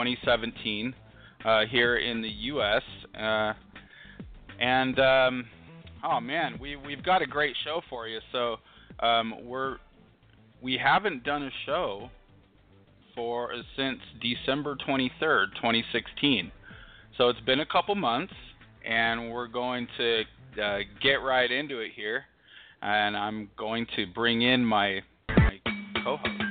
2017, uh, here in the U.S. Uh, and um, oh man, we we've got a great show for you. So um, we're we haven't done a show for uh, since December 23rd, 2016. So it's been a couple months, and we're going to uh, get right into it here. And I'm going to bring in my, my co-host.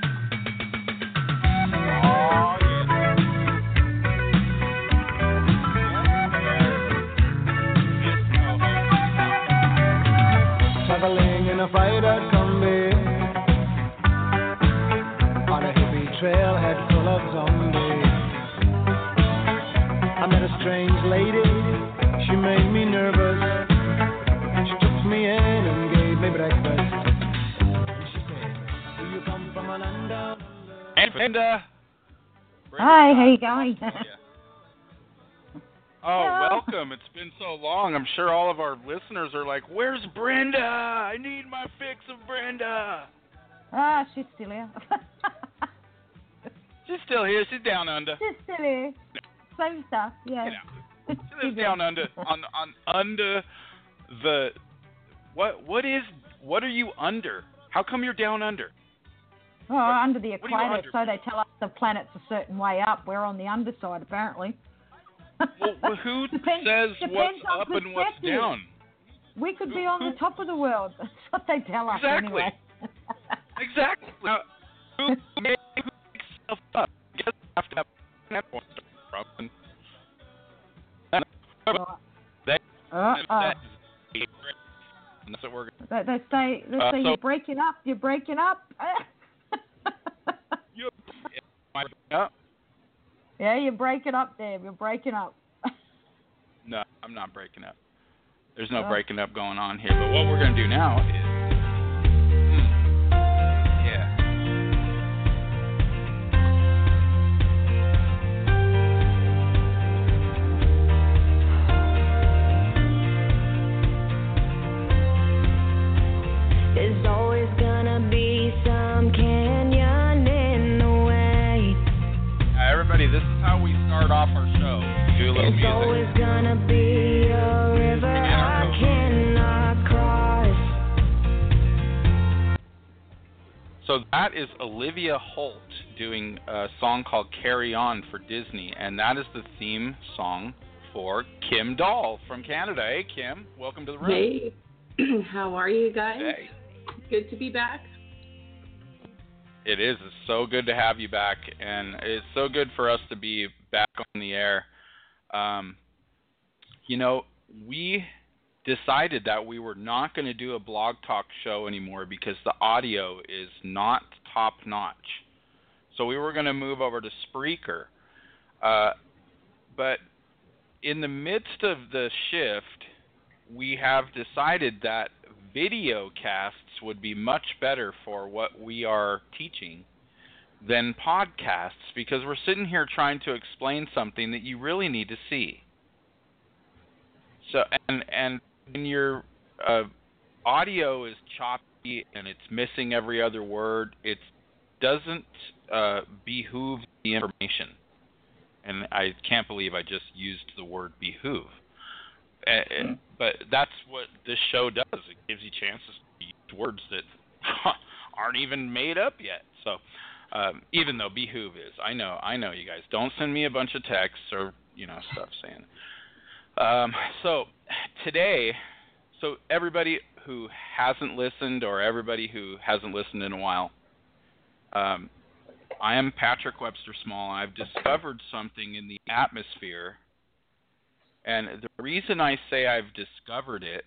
In a fighter Kombi on a hippie trailhead full of zombies. I met a strange lady, she made me nervous. She took me in and gave me breakfast. And she said, Do you come from a land down under?" And uh, Hi, how you going? Oh, welcome. It's been so long. I'm sure all of our listeners are like, Where's Brenda? I need my fix of Brenda. ah, she's still here. She's still here. She's down under. she's still here. Same stuff, yeah. You know, she lives down under on on under the what what is what are you under? How come you're down under? Oh, under the what do you equator, under? so they tell us the planet's a certain way up. We're on the underside, apparently. Well, well, who Depends- says depends what's up and what's down? We could be on the top of the world. That's what they tell us Exactly. anyway. Exactly. Now, who makes stuff up? I guess you have to have that point to from. And that, Uh, uh, that is and that's what we're they, they say, they Uh, say so- you're breaking up, you're breaking up. you. Yeah. Yeah, you're breaking up there. You're breaking up. No, I'm not breaking up. There's no Oh. breaking up going on here. But what we're gonna do now is, everybody, this is how we start off our show. Do a little There's always gonna be a river I cannot cross. So that is Olivia Holt doing a song called "Carry On" for Disney, and that is the theme song for Kim Doll from Canada. Hey, Kim, welcome to the room. Hey, how are you guys? Hey. Good to be back. It is. So good to have you back, and it's so good for us to be back on the air. Um, you know, we decided that we were not going to do a blog talk show anymore because the audio is not top notch. So we were going to move over to Spreaker. Uh, but in the midst of the shift, we have decided that video casts would be much better for what we are teaching than podcasts because we're sitting here trying to explain something that you really need to see. So and and when your uh, audio is choppy and it's missing every other word, it doesn't uh, behoove the information. And I can't believe I just used the word behoove. Uh, but that's what this show does. It gives you chances words that aren't even made up yet. So, um, even though behoove is, I know, I know, you guys. Don't send me a bunch of texts or you know stuff saying. Um, so today, so everybody who hasn't listened or everybody who hasn't listened in a while, um, I am Patrick Webster Small. I've discovered something in the atmosphere and the reason I say I've discovered it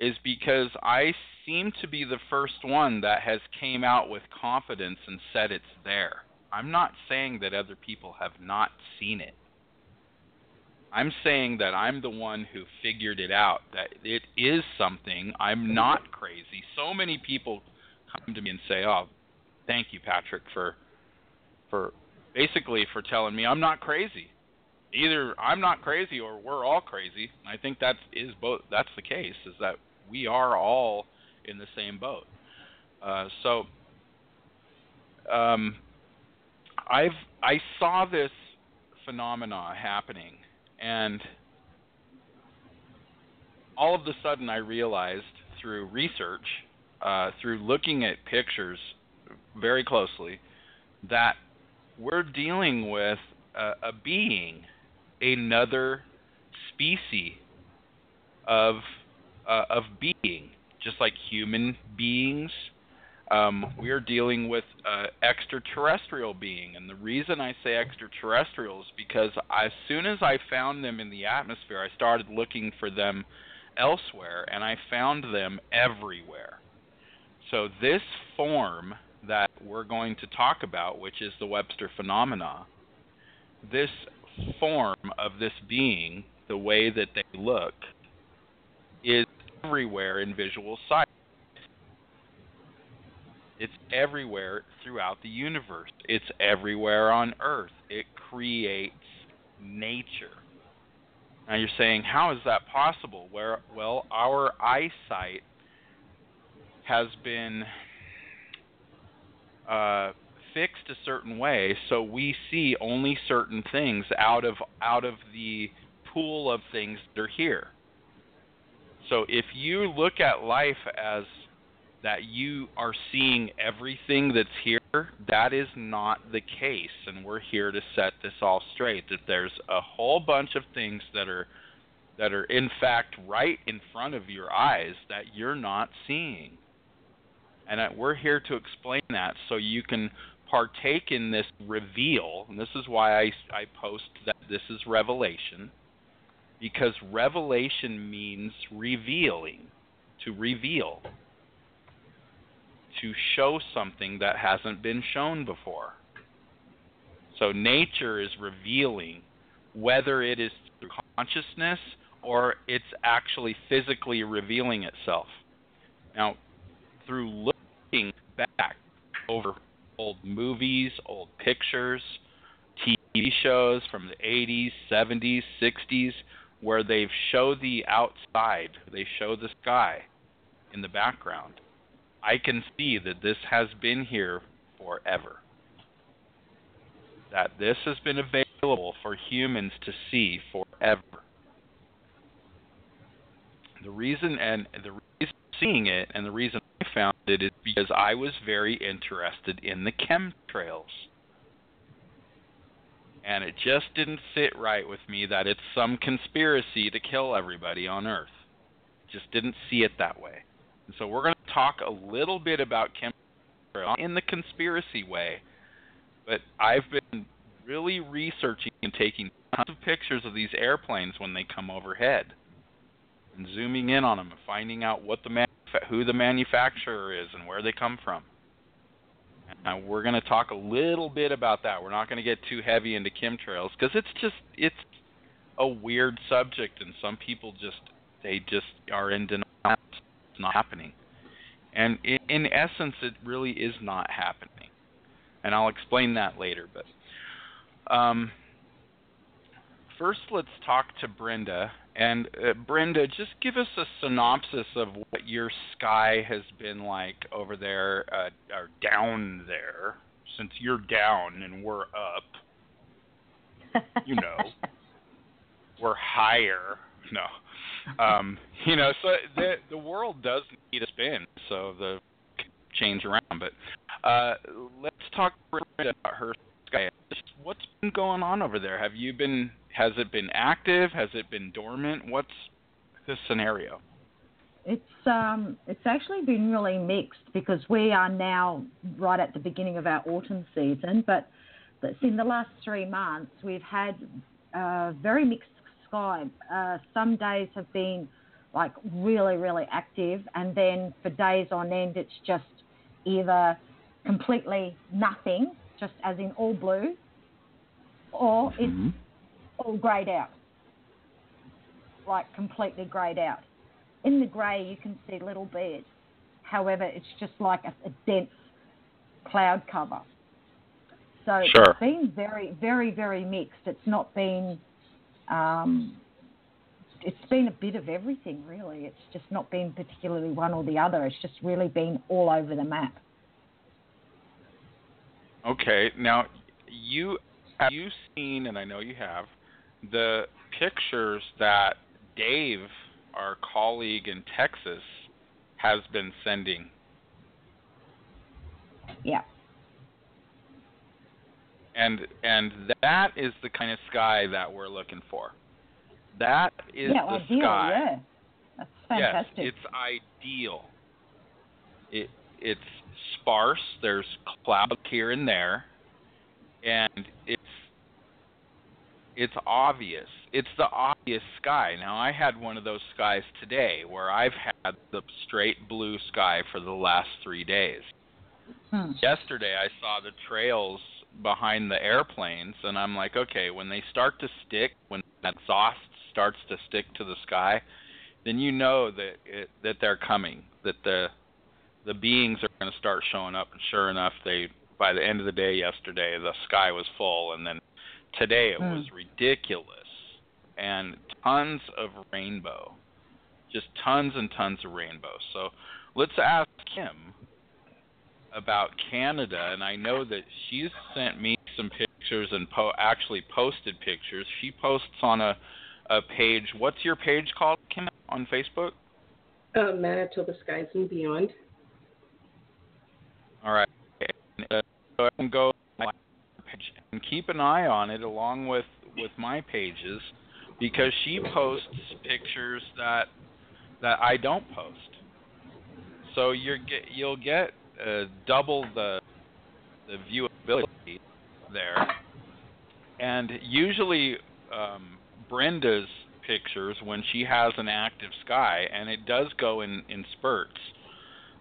is because I seem to be the first one that has came out with confidence and said it's there. I'm not saying that other people have not seen it. I'm saying that I'm the one who figured it out, that it is something. I'm not crazy. So many people come to me and say, "Oh, thank you, Patrick, for for basically for telling me I'm not crazy. Either I'm not crazy or we're all crazy." I think that is both. That's the case. Is that we are all in the same boat. Uh, so, um, I've I saw this phenomena happening, and all of a sudden I realized through research, uh, through looking at pictures very closely, that we're dealing with a, a being, another species of uh, of being, just like human beings. Um, we are dealing with uh, extraterrestrial being, and the reason I say extraterrestrial is because as soon as I found them in the atmosphere, I started looking for them elsewhere, and I found them everywhere. So this form that we're going to talk about, which is the Webster phenomena, this form of this being, the way that they look, is everywhere in visual sight. It's everywhere throughout the universe. It's everywhere on Earth. It creates nature. Now you're saying, how is that possible? Where, well, our eyesight has been uh, fixed a certain way, so we see only certain things out of out of the pool of things that are here. So if you look at life as that you are seeing everything that's here, that is not the case. And we're here to set this all straight that there's a whole bunch of things that are that are in fact right in front of your eyes that you're not seeing. And that we're here to explain that so you can partake in this reveal. And this is why I, I post that this is revelation because revelation means revealing, to reveal, to show something that hasn't been shown before. So nature is revealing, whether it is through consciousness or it's actually physically revealing itself. Now, through looking back over old movies, old pictures, TV shows from the 80s, 70s, 60s, where they've show the outside, they show the sky in the background. I can see that this has been here forever. That this has been available for humans to see forever. The reason and the reason seeing it and the reason I found it is because I was very interested in the chemtrails and it just didn't sit right with me that it's some conspiracy to kill everybody on Earth. Just didn't see it that way. And so we're going to talk a little bit about chemtrails in the conspiracy way, but I've been really researching and taking tons of pictures of these airplanes when they come overhead, and zooming in on them and finding out what the who the manufacturer is and where they come from. Now we're going to talk a little bit about that. We're not going to get too heavy into chemtrails because it's just it's a weird subject, and some people just they just are in denial. It's not happening, and in, in essence, it really is not happening. And I'll explain that later. But um, first, let's talk to Brenda and uh, Brenda, just give us a synopsis of what your sky has been like over there, uh, or down there, since you're down and we're up. You know, we're higher. No, um, you know, so the the world does need a spin, so the change around. But uh, let's talk Brenda about her sky. What's been going on over there? Have you been has it been active? Has it been dormant? What's the scenario? It's um, it's actually been really mixed because we are now right at the beginning of our autumn season, but in the last three months we've had uh, very mixed sky. Uh, some days have been like really, really active. And then for days on end, it's just either completely nothing, just as in all blue, or it's Mm-hmm. Mhm. All greyed out, like completely greyed out. In the grey, you can see little bits. However, it's just like a, a dense cloud cover. So Sure. it's been very, very, very mixed. It's not been, um, it's been a bit of everything, really. It's just not been particularly one or the other. It's just really been all over the map. Okay, now you have you seen, and I know you have, the pictures that Dave, our colleague in Texas, has been sending. Yeah. And and that is the kind of sky that we're looking for. That is yeah, the ideal, sky. yeah. That's fantastic. Yes, it's ideal. It it's sparse. There's clouds here and there, and it's it's obvious. It's the obvious sky. Now I had one of those skies today, where I've had the straight blue sky for the last three days. Hmm. Yesterday I saw the trails behind the airplanes, and I'm like, okay, when they start to stick, when that exhaust starts to stick to the sky, then you know that it, that they're coming, that the the beings are going to start showing up. And sure enough, they by the end of the day yesterday, the sky was full, and then today it Hmm. was ridiculous, and tons of rainbow, just tons and tons of rainbow. So let's ask Kim about Canada, and I know that she's sent me some pictures and po- actually posted pictures. She posts on a a page. What's your page called, Kim, on Facebook? Uh, Manitoba Skies and Beyond. All right. And, uh, go ahead and go to my page and keep an eye on it along with with my pages because she posts pictures that that I don't post. So you're get you'll get uh, double the the viewability there. And usually um, Brenda's pictures when she has an active sky, and it does go in in spurts.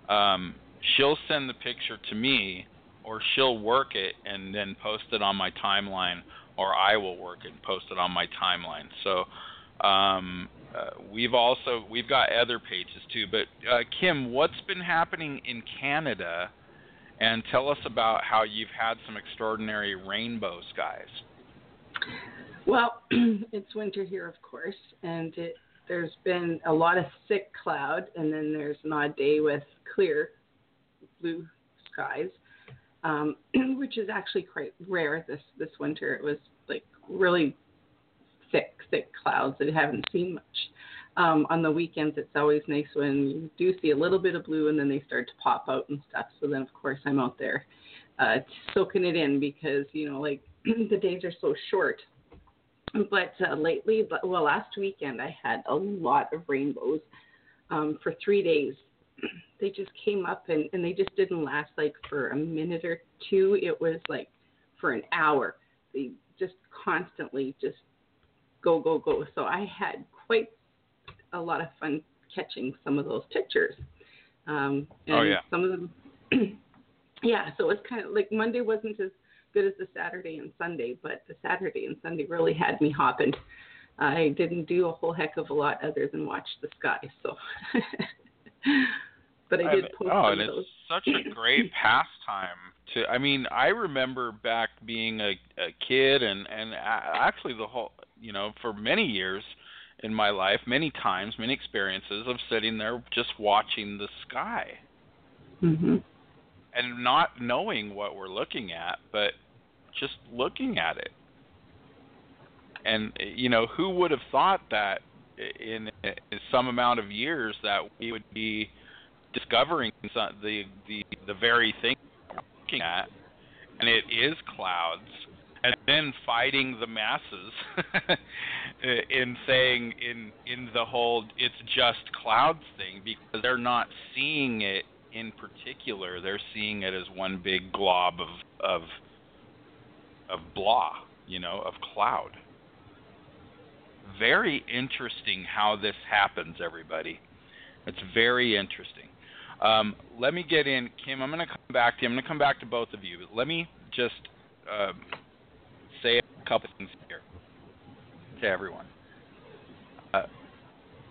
Um, she'll send the picture to me, or she'll work it and then post it on my timeline, or I will work it and post it on my timeline. So um, uh, we've also we've got other pages too. But uh, Kim, what's been happening in Canada? And tell us about how you've had some extraordinary rainbow skies. Well, it's winter here, of course, and it, there's been a lot of thick cloud, and then there's an odd day with clear blue skies, um, which is actually quite rare this this winter. It was like really thick, thick clouds that haven't seen much. Um, on the weekends, it's always nice when you do see a little bit of blue, and then they start to pop out and stuff. So then, of course, I'm out there uh, soaking it in because you know, like the days are so short but uh, lately, but well, last weekend I had a lot of rainbows um, for three days. They just came up and, and they just didn't last like for a minute or two. It was like for an hour. They just constantly just go go go. So I had quite a lot of fun catching some of those pictures. Um, and Oh, yeah. Some of them, yeah. So it was kind of like Monday wasn't as good as the Saturday and Sunday, but the Saturday and Sunday really had me hopping. I didn't do a whole heck of a lot other than watch the sky. So, but I did And- post oh, and of it's such a great pastime. To I mean, I remember back being a, a kid, and and actually the whole, you know, for many years in my life, many times, many experiences of sitting there just watching the sky hmm and not knowing what we're looking at, but just looking at it. And you know, who would have thought that in, in some amount of years that we would be discovering some, the the the very thing we're looking at, and it is clouds, and then fighting the masses in saying in in the whole it's just clouds thing because they're not seeing it in particular. They're seeing it as one big glob of of of blah, you know, of cloud. very interesting how this happens, everybody. It's very interesting. Um, let me get in, Kim. I'm going to come back to you. I'm going to come back to both of you. But let me just um, say a couple things here to everyone. Uh,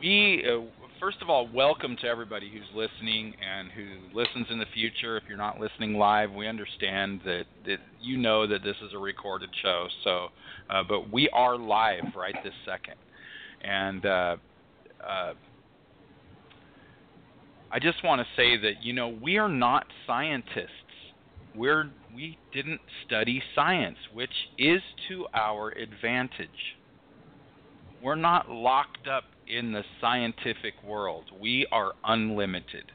we, uh, first of all, welcome to everybody who's listening and who listens in the future. If you're not listening live, we understand that, that you know that this is a recorded show. So, uh, but we are live right this second, and uh, uh, I just want to say that you know we are not scientists. We're we didn't study science, which is to our advantage. We're not locked up in the scientific world. We are unlimited.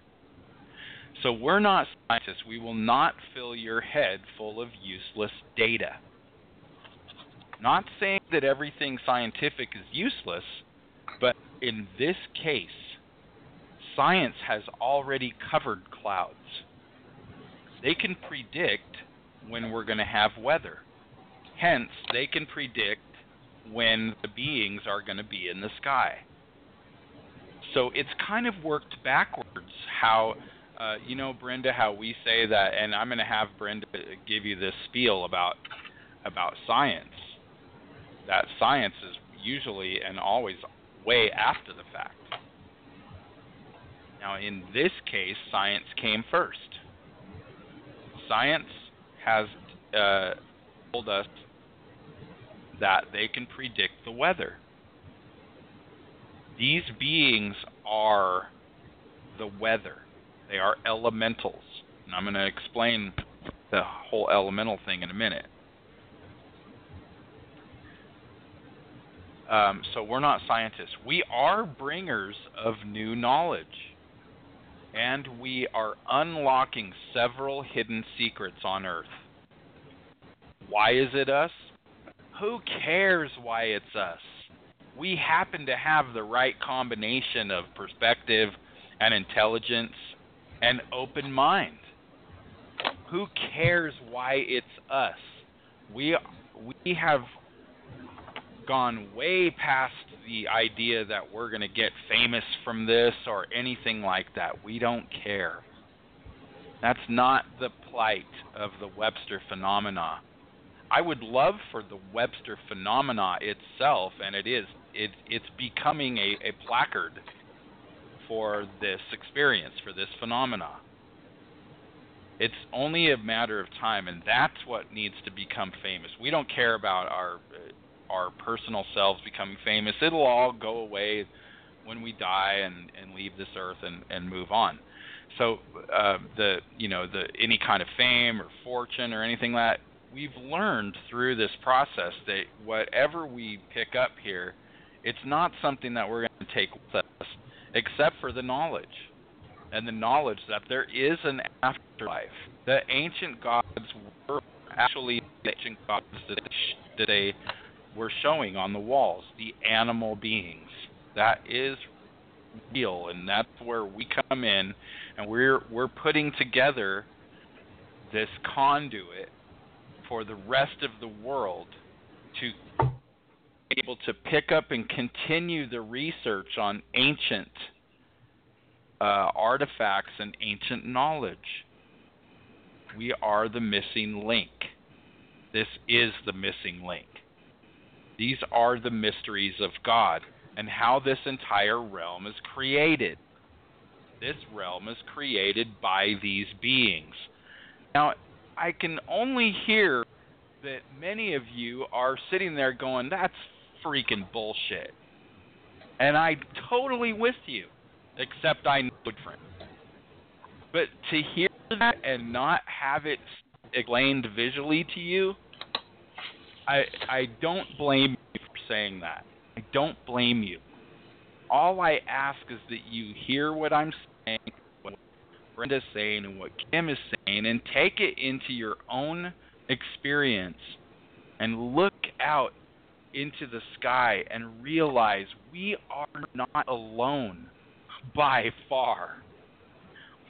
So we're not scientists. We will not fill your head full of useless data. Not saying that everything scientific is useless, but in this case, science has already covered clouds. They can predict when we're going to have weather. Hence, they can predict when the beings are going to be in the sky. So it's kind of worked backwards how, uh, you know, Brenda, how we say that, and I'm going to have Brenda give you this spiel about about science. That science is usually and always way after the fact. Now, in this case, science came first. Science has uh, told us that they can predict the weather. These beings are the weather. They are elementals. And I'm going to explain the whole elemental thing in a minute. Um, so we're not scientists. We are bringers of new knowledge. And we are unlocking several hidden secrets on Earth. Why is it us? Who cares why it's us? We happen to have the right combination of perspective and intelligence and open mind. Who cares why it's us? We we have gone way past the idea that we're going to get famous from this or anything like that. We don't care. That's not the plight of the Webster phenomena. I would love for the Webster phenomena itself, and it is, it, it's becoming a, a placard for this experience, for this phenomena. It's only a matter of time, and that's what needs to become famous. We don't care about our our personal selves becoming famous. It'll all go away when we die and, and leave this earth and, and move on. So uh, the you know the any kind of fame or fortune or anything like that we've learned through this process that whatever we pick up here, it's not something that we're going to take with us, except for the knowledge and the knowledge that there is an afterlife. The ancient gods were actually the ancient gods that they we're showing on the walls, the animal beings. That is real, and that's where we come in, and we're we're putting together this conduit for the rest of the world to be able to pick up and continue the research on ancient uh, artifacts and ancient knowledge. We are the missing link. This is the missing link. These are the mysteries of God and how this entire realm is created. This realm is created by these beings. Now, I can only hear that many of you are sitting there going, that's freaking bullshit. And I totally with you, except I know different. But to hear that and not have it explained visually to you, I I don't blame you for saying that. I don't blame you. All I ask is that you hear what I'm saying, what Brenda's saying, and what Kim is saying, and take it into your own experience and look out into the sky and realize we are not alone by far.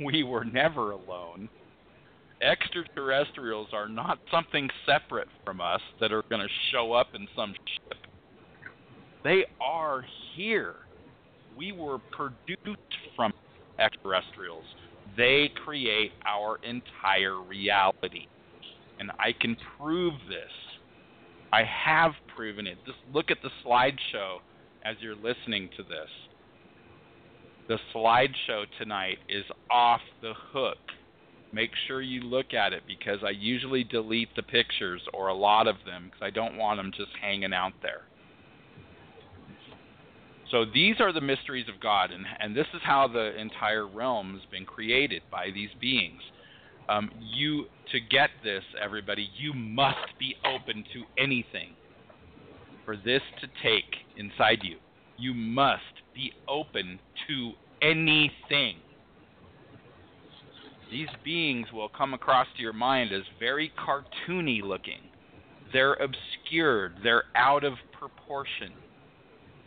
We were never alone extraterrestrials are not something separate from us that are going to show up in some ship. They are here. We were produced from extraterrestrials. They create our entire reality. And I can prove this. I have proven it. Just look at the slideshow as you're listening to this. The slideshow tonight is off the hook. Make sure you look at it because I usually delete the pictures or a lot of them because I don't want them just hanging out there. So these are the mysteries of God, and, and this is how the entire realm has been created by these beings. Um, you to get this, everybody, you must be open to anything for this to take inside you. You must be open to anything. These beings will come across to your mind as very cartoony looking. They're obscured, they're out of proportion.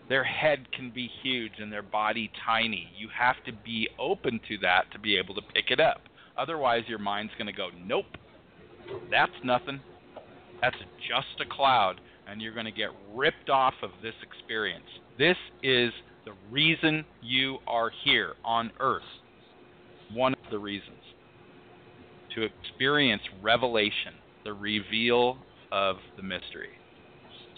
Their head can be huge and their body tiny. You have to be open to that to be able to pick it up. Otherwise, your mind's going to go, nope, that's nothing. That's just a cloud, and you're going to get ripped off of this experience. This is the reason you are here on Earth. One of the reasons. To experience revelation, the reveal of the mystery.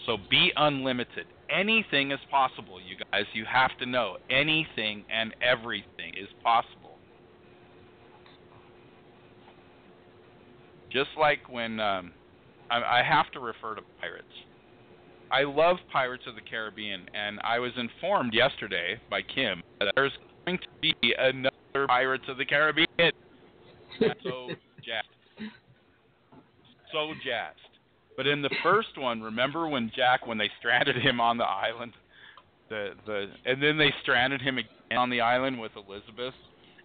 So be unlimited. Anything is possible, you guys. You have to know anything and everything is possible. Just like when um, I, I have to refer to pirates. I love Pirates of the Caribbean, and I was informed yesterday by Kim that there's going to be another Pirates of the Caribbean. so jazzed. So jazzed. But in the first one, remember when Jack, when they stranded him on the island, the the, and then they stranded him again on the island with Elizabeth,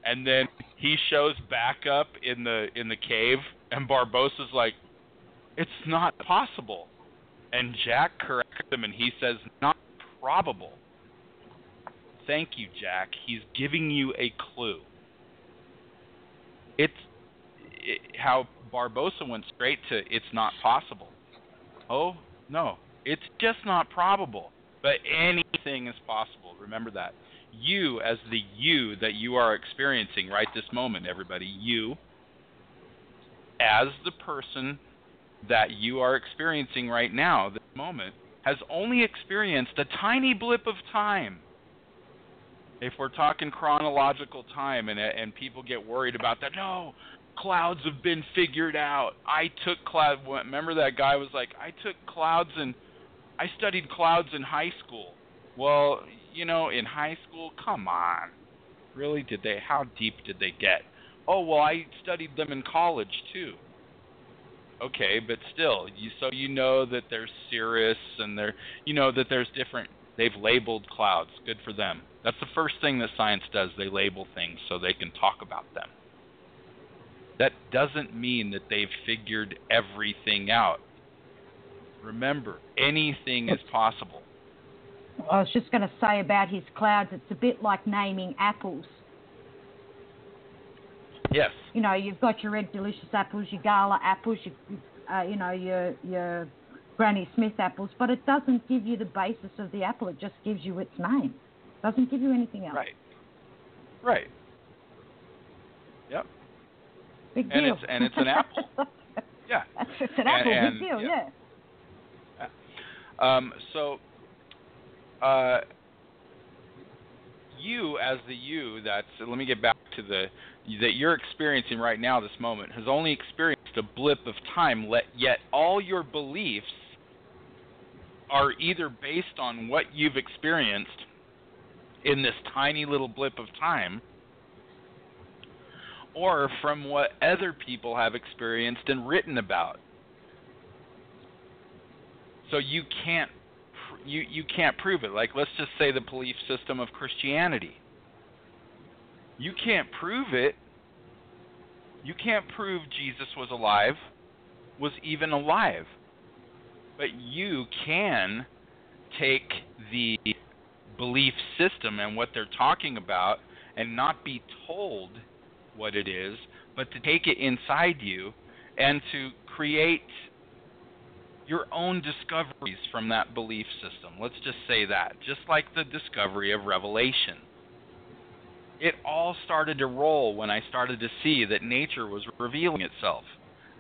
and then he shows back up in the in the cave, and Barbossa's like, "It's not possible," and Jack corrects him, and he says, "Not probable." Thank you, Jack. He's giving you a clue. It's it, how Barbossa went straight to it's not possible. Oh, no. It's just not probable. But anything is possible. Remember that. You, as the you that you are experiencing right this moment, everybody, you, as the person that you are experiencing right now, this moment, has only experienced a tiny blip of time. If we're talking chronological time and, and people get worried about that, no, clouds have been figured out. I took cloud. Remember that guy was like, I took clouds and I studied clouds in high school. Well, you know, in high school, come on, really? Did they? How deep did they get? Oh well, I studied them in college too. Okay, but still, you so you know that there's cirrus and there, you know that there's different. They've labeled clouds. Good for them. That's the first thing that science does. They label things so they can talk about them that doesn't mean that they've figured everything out. Remember, anything is possible. I was just going to say about his clouds, it's a bit like naming apples. Yes. You know, you've got your red delicious apples, your gala apples, your, uh, you know, your your Granny Smith apples, but it doesn't give you the basis of the apple. It just gives you its name. It doesn't give you anything else. Right. Right. Yep. Big and deal. it's and it's an apple. Yeah. It's an apple. and- Big deal. yeah. Yeah. Um, so, uh, you as the you that's let me get back to the that you're experiencing right now, this moment, has only experienced a blip of time. Let yet all your beliefs are either based on what you've experienced in this tiny little blip of time, or from what other people have experienced and written about. So you can't you you can't prove it. Like let's just say the belief system of Christianity. You can't prove it. You can't prove Jesus was alive, was even alive. But you can take the belief system and what they're talking about and not be told what it is, but to take it inside you and to create your own discoveries from that belief system. Let's just say that. Just like the discovery of revelation. It all started to roll when I started to see that nature was revealing itself.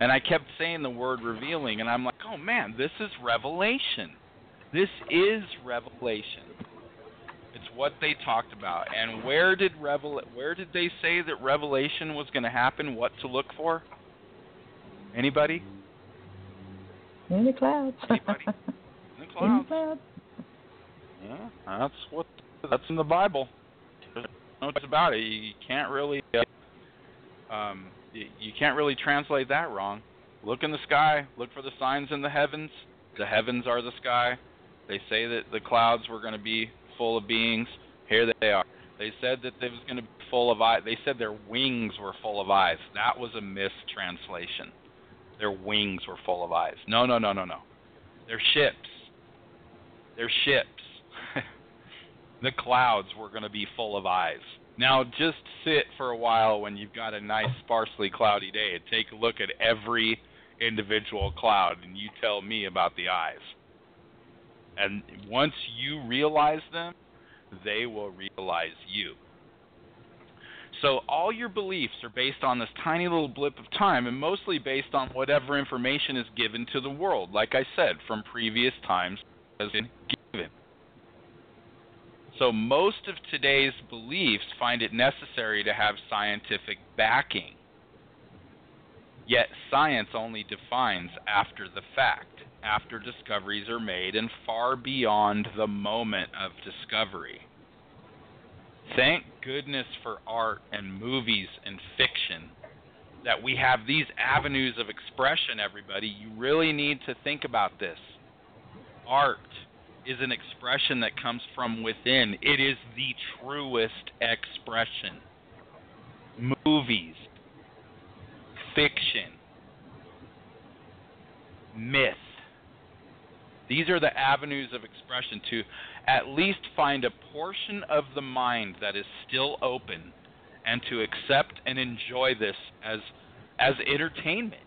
And I kept saying the word revealing, and I'm like, oh man, this is revelation. This is revelation. It's what they talked about. And where did revel where did they say that revelation was going to happen? What to look for? Anybody? In the clouds. Anybody? In the In the clouds. clouds. Yeah, that's what that's in the Bible. There's no doubt about it. You can't really uh, um you, you can't really translate that wrong. Look in the sky, look for the signs in the heavens. The heavens are the sky. They say that the clouds were going to be full of beings. Here they are. They said that they was going to be full of eyes. They said their wings were full of eyes. That was a mistranslation. Their wings were full of eyes. No, no, no, no, no. They're ships. They're ships. the clouds were going to be full of eyes. Now, just sit for a while when you've got a nice, sparsely cloudy day and take a look at every individual cloud, and you tell me about the eyes. And once you realize them, they will realize you. So all your beliefs are based on this tiny little blip of time and mostly based on whatever information is given to the world, like I said, from previous times has been given. So most of today's beliefs find it necessary to have scientific backing. Yet science only defines after the fact, after discoveries are made and far beyond the moment of discovery. Thank goodness for art and movies and fiction that we have these avenues of expression, everybody. You really need to think about this. Art is an expression that comes from within, it is the truest expression. Movies, fiction, myth. These are the avenues of expression to at least find a portion of the mind that is still open and to accept and enjoy this as as entertainment.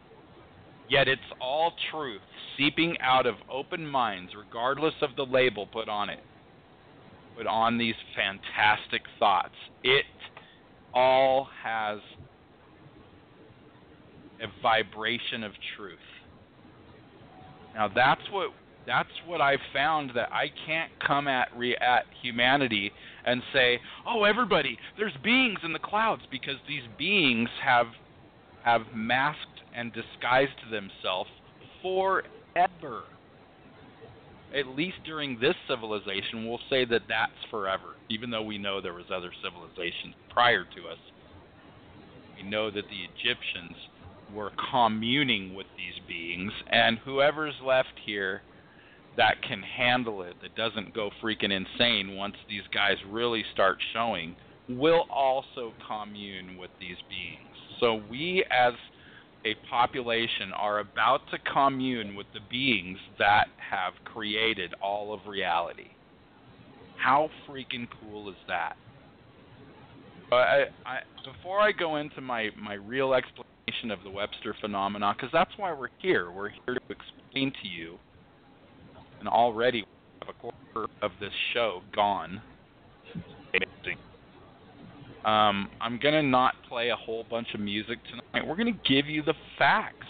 Yet it's all truth seeping out of open minds regardless of the label put on it. Put on these fantastic thoughts. It all has a vibration of truth. Now that's what that's what I've found that I can't come at re- at humanity and say, "Oh, everybody, there's beings in the clouds," because these beings have have masked and disguised themselves forever. At least during this civilization, we'll say that that's forever, even though we know there was other civilizations prior to us. We know that the Egyptians were communing with these beings, and whoever's left here that can handle it, that doesn't go freaking insane once these guys really start showing, will also commune with these beings. So we as a population are about to commune with the beings that have created all of reality. How freaking cool is that? But I, I, before I go into my, my real explanation of the Webster phenomena, because that's why we're here. We're here to explain to you and already we have a quarter of this show gone. Um, I'm gonna not play a whole bunch of music tonight. We're gonna give you the facts.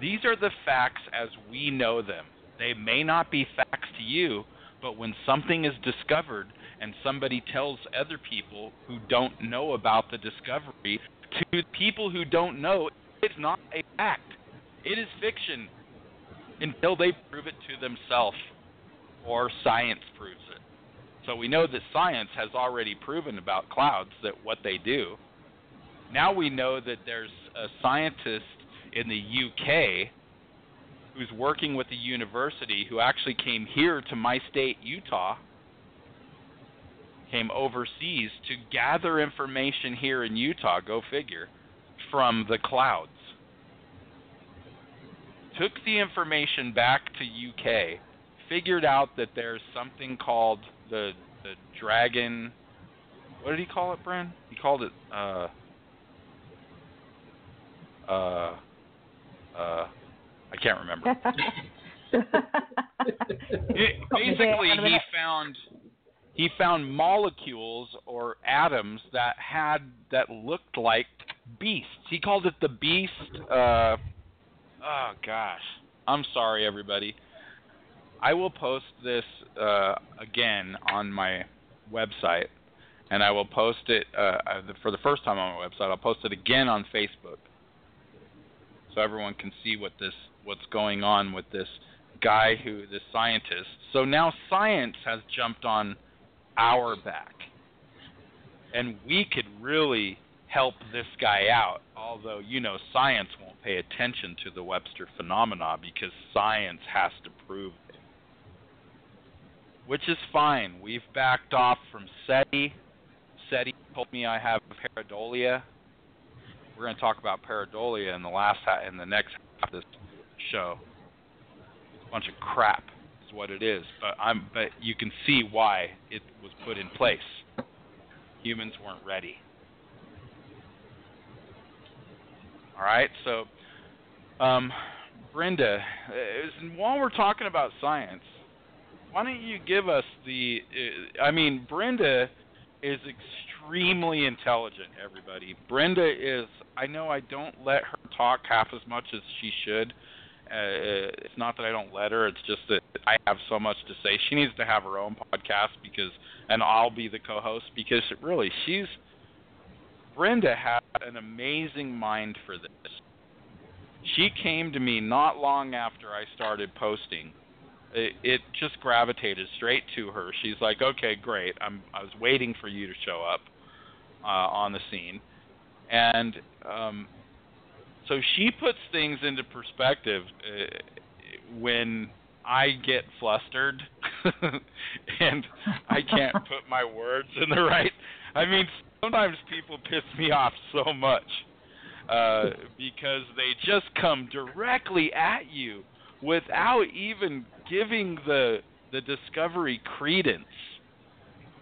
These are the facts as we know them. They may not be facts to you, but when something is discovered and somebody tells other people who don't know about the discovery, to people who don't know, it's not a fact. It is fiction until they prove it to themselves or science proves it. So we know that science has already proven about clouds that what they do. Now we know that there's a scientist in the UK who's working with a university who actually came here to my state, Utah, came overseas to gather information here in Utah, go figure, from the clouds took the information back to UK, figured out that there's something called the the dragon. What did he call it, Bren? He called it uh uh uh. I can't remember. It- Got me there basically, he found he found molecules or atoms that had that looked like beasts. He called it the beast. Uh, oh gosh, I'm sorry, everybody. I will post this uh, again on my website, and I will post it uh, uh, for the first time on my website. I'll post it again on Facebook, so everyone can see what this what's going on with this guy who this scientist. So now science has jumped on our back, and we could really help this guy out. Although you know science won't pay attention to the Webster phenomena because science has to prove it, which is fine. We've backed off from SETI. SETI told me I have pareidolia. We're going to talk about pareidolia in the last ha- in the next half of this show. It's a bunch of crap is what it is, but I'm but you can see why it was put in place. Humans weren't ready. All right, so um, Brenda, uh, while we're talking about science, why don't you give us the? Uh, I mean, Brenda is extremely intelligent. Everybody, Brenda is. I know I don't let her talk half as much as she should. Uh, it's not that I don't let her. It's just that I have so much to say. She needs to have her own podcast because, and I'll be the co-host because really she's. Brenda had an amazing mind for this. She came to me not long after I started posting. It, it just gravitated straight to her. She's like, "Okay, great. I'm I was waiting for you to show up uh, on the scene." And um so she puts things into perspective uh, when I get flustered and I can't put my words in the right. I mean, sometimes people piss me off so much uh, because they just come directly at you without even giving the the discovery credence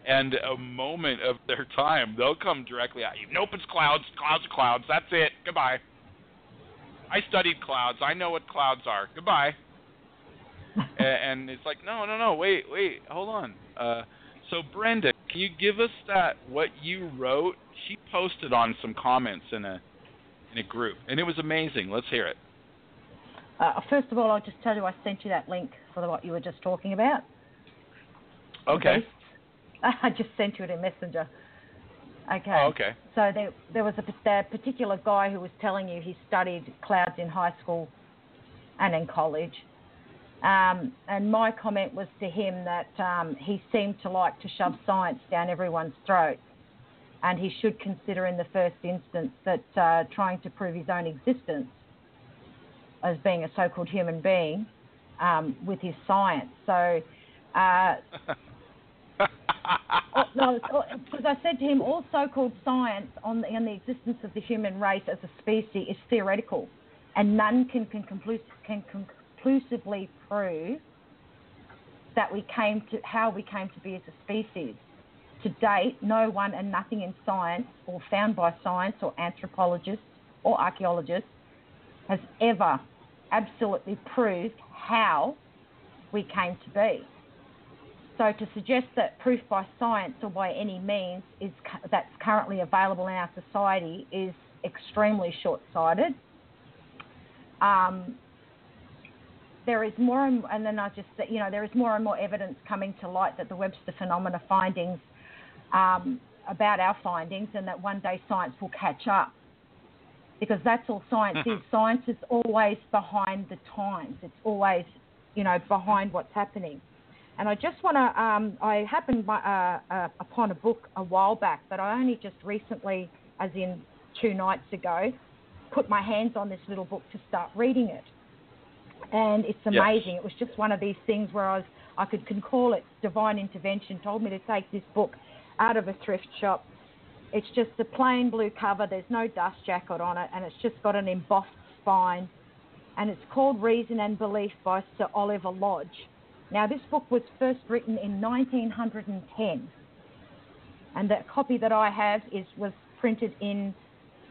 and a moment of their time. They'll come directly at you. Nope, it's clouds. Clouds are clouds. That's it. Goodbye. I studied clouds. I know what clouds are. Goodbye. A- and it's like, no, no, no. Wait, wait. Hold on. Uh, so Brenda, can you give us that what you wrote? She posted on some comments in a in a group, and it was amazing. Let's hear it. Uh, first of all, I'll just tell you I sent you that link for what you were just talking about. Okay. I just sent you it in Messenger. Okay. Oh, okay. So there, there was a the particular guy who was telling you he studied clouds in high school and in college. Um, and my comment was to him that um, he seemed to like to shove science down everyone's throat. And he should consider in the first instance that uh, trying to prove his own existence as being a so called human being um, with his science. So uh, Oh, no, because I said to him, all so-called science on the, on the existence of the human race as a species is theoretical, and none can can, conclus- can conclusively prove that we came to how we came to be as a species. To date, no one and nothing in science, or found by science, or anthropologists, or archaeologists, has ever absolutely proved how we came to be. So to suggest that proof by science or by any means is that's currently available in our society is extremely short-sighted. Um, there is more and, and then I just you know there is more and more evidence coming to light that the Webster phenomena findings um, about our findings and that one day science will catch up because that's all science is. Science is always behind the times. It's always you know behind what's happening. And I just want to, um, I happened by, uh, uh, upon a book a while back, but I only just recently, as in two nights ago, put my hands on this little book to start reading it. And it's amazing. It was just one of these things where I was, I could can call it divine intervention. Told me to take this book out of a thrift shop. It's just a plain blue cover. There's no dust jacket on it, and it's just got an embossed spine. And it's called Reason and Belief by Sir Oliver Lodge. Now, this book was first written in 1910, and the copy that I have is was printed in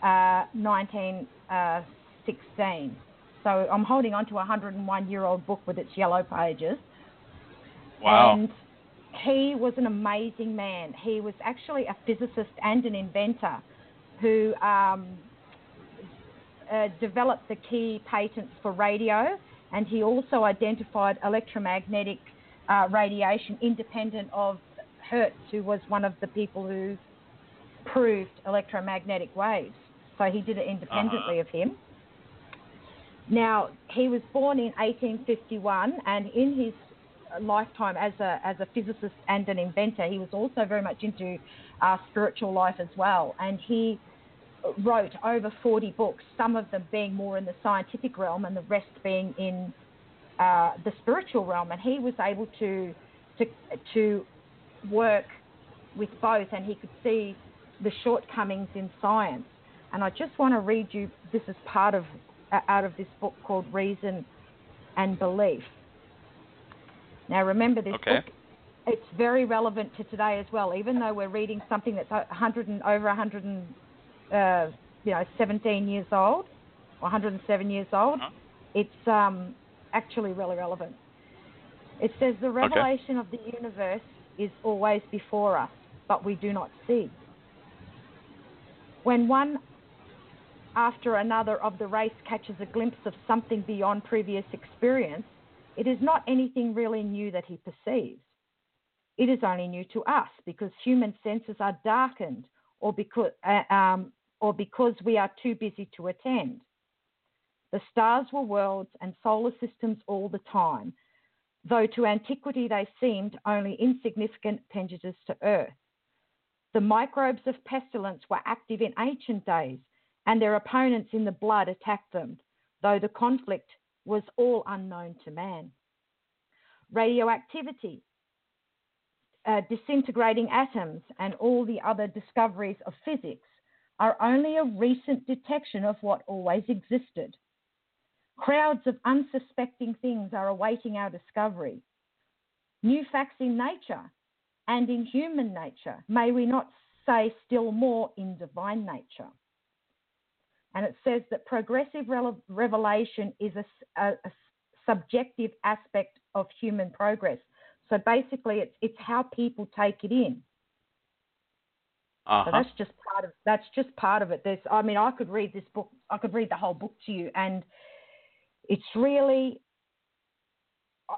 uh, 1916. So I'm holding on to a 101 year old book with its yellow pages. Wow. And he was an amazing man. He was actually a physicist and an inventor who um, uh, developed the key patents for radio, and he also identified electromagnetic uh, radiation independent of Hertz, who was one of the people who proved electromagnetic waves. So he did it independently of him. Now, he was born in 1851, and in his lifetime as a as a physicist and an inventor, he was also very much into uh, spiritual life as well. And he wrote over 40 books, some of them being more in the scientific realm, and the rest being in uh, the spiritual realm. And he was able to to to work with both, and he could see the shortcomings in science. And I just want to read you. This is part of uh, out of this book called Reason and Belief. Now, remember this Okay. book. It's very relevant to today as well, even though we're reading something that's 100 and over 100 and uh, you know 17 years old, or 107 years old. Uh-huh. It's um, actually really relevant. It says the revelation of the universe is always before us, but we do not see. When one after another of the race catches a glimpse of something beyond previous experience, it is not anything really new that he perceives. It is only new to us because human senses are darkened or because, uh, um, or because we are too busy to attend. The stars were worlds and solar systems all the time, though to antiquity they seemed only insignificant appendages to Earth. The microbes of pestilence were active in ancient days, and their opponents in the blood attacked them, though the conflict was all unknown to man. Radioactivity, uh, disintegrating atoms, and all the other discoveries of physics are only a recent detection of what always existed. Crowds of unsuspecting things are awaiting our discovery. New facts in nature and in human nature, may we not say still more in divine nature. And it says that progressive revelation is a subjective aspect of human progress. So basically, it's, it's how people take it in. Uh-huh. So that's just part of that's just part of it. There's, I mean, I could read this book. I could read the whole book to you, and it's really.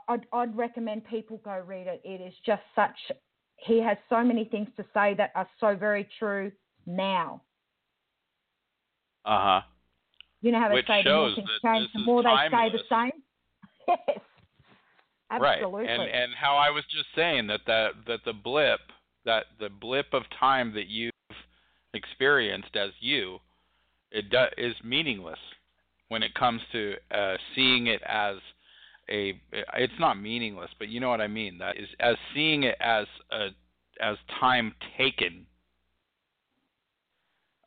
I'd, I'd recommend people go read it. It is just such. He has so many things to say that are so very true now. Uh huh. You know how they Which say the more things change, the more they stay the same. Yes, absolutely. Right. And and how I was just saying that that that the blip that the blip of time that you've experienced as you it do, is meaningless when it comes to uh, seeing it as a it's not meaningless but you know what I mean that is as seeing it as a as time taken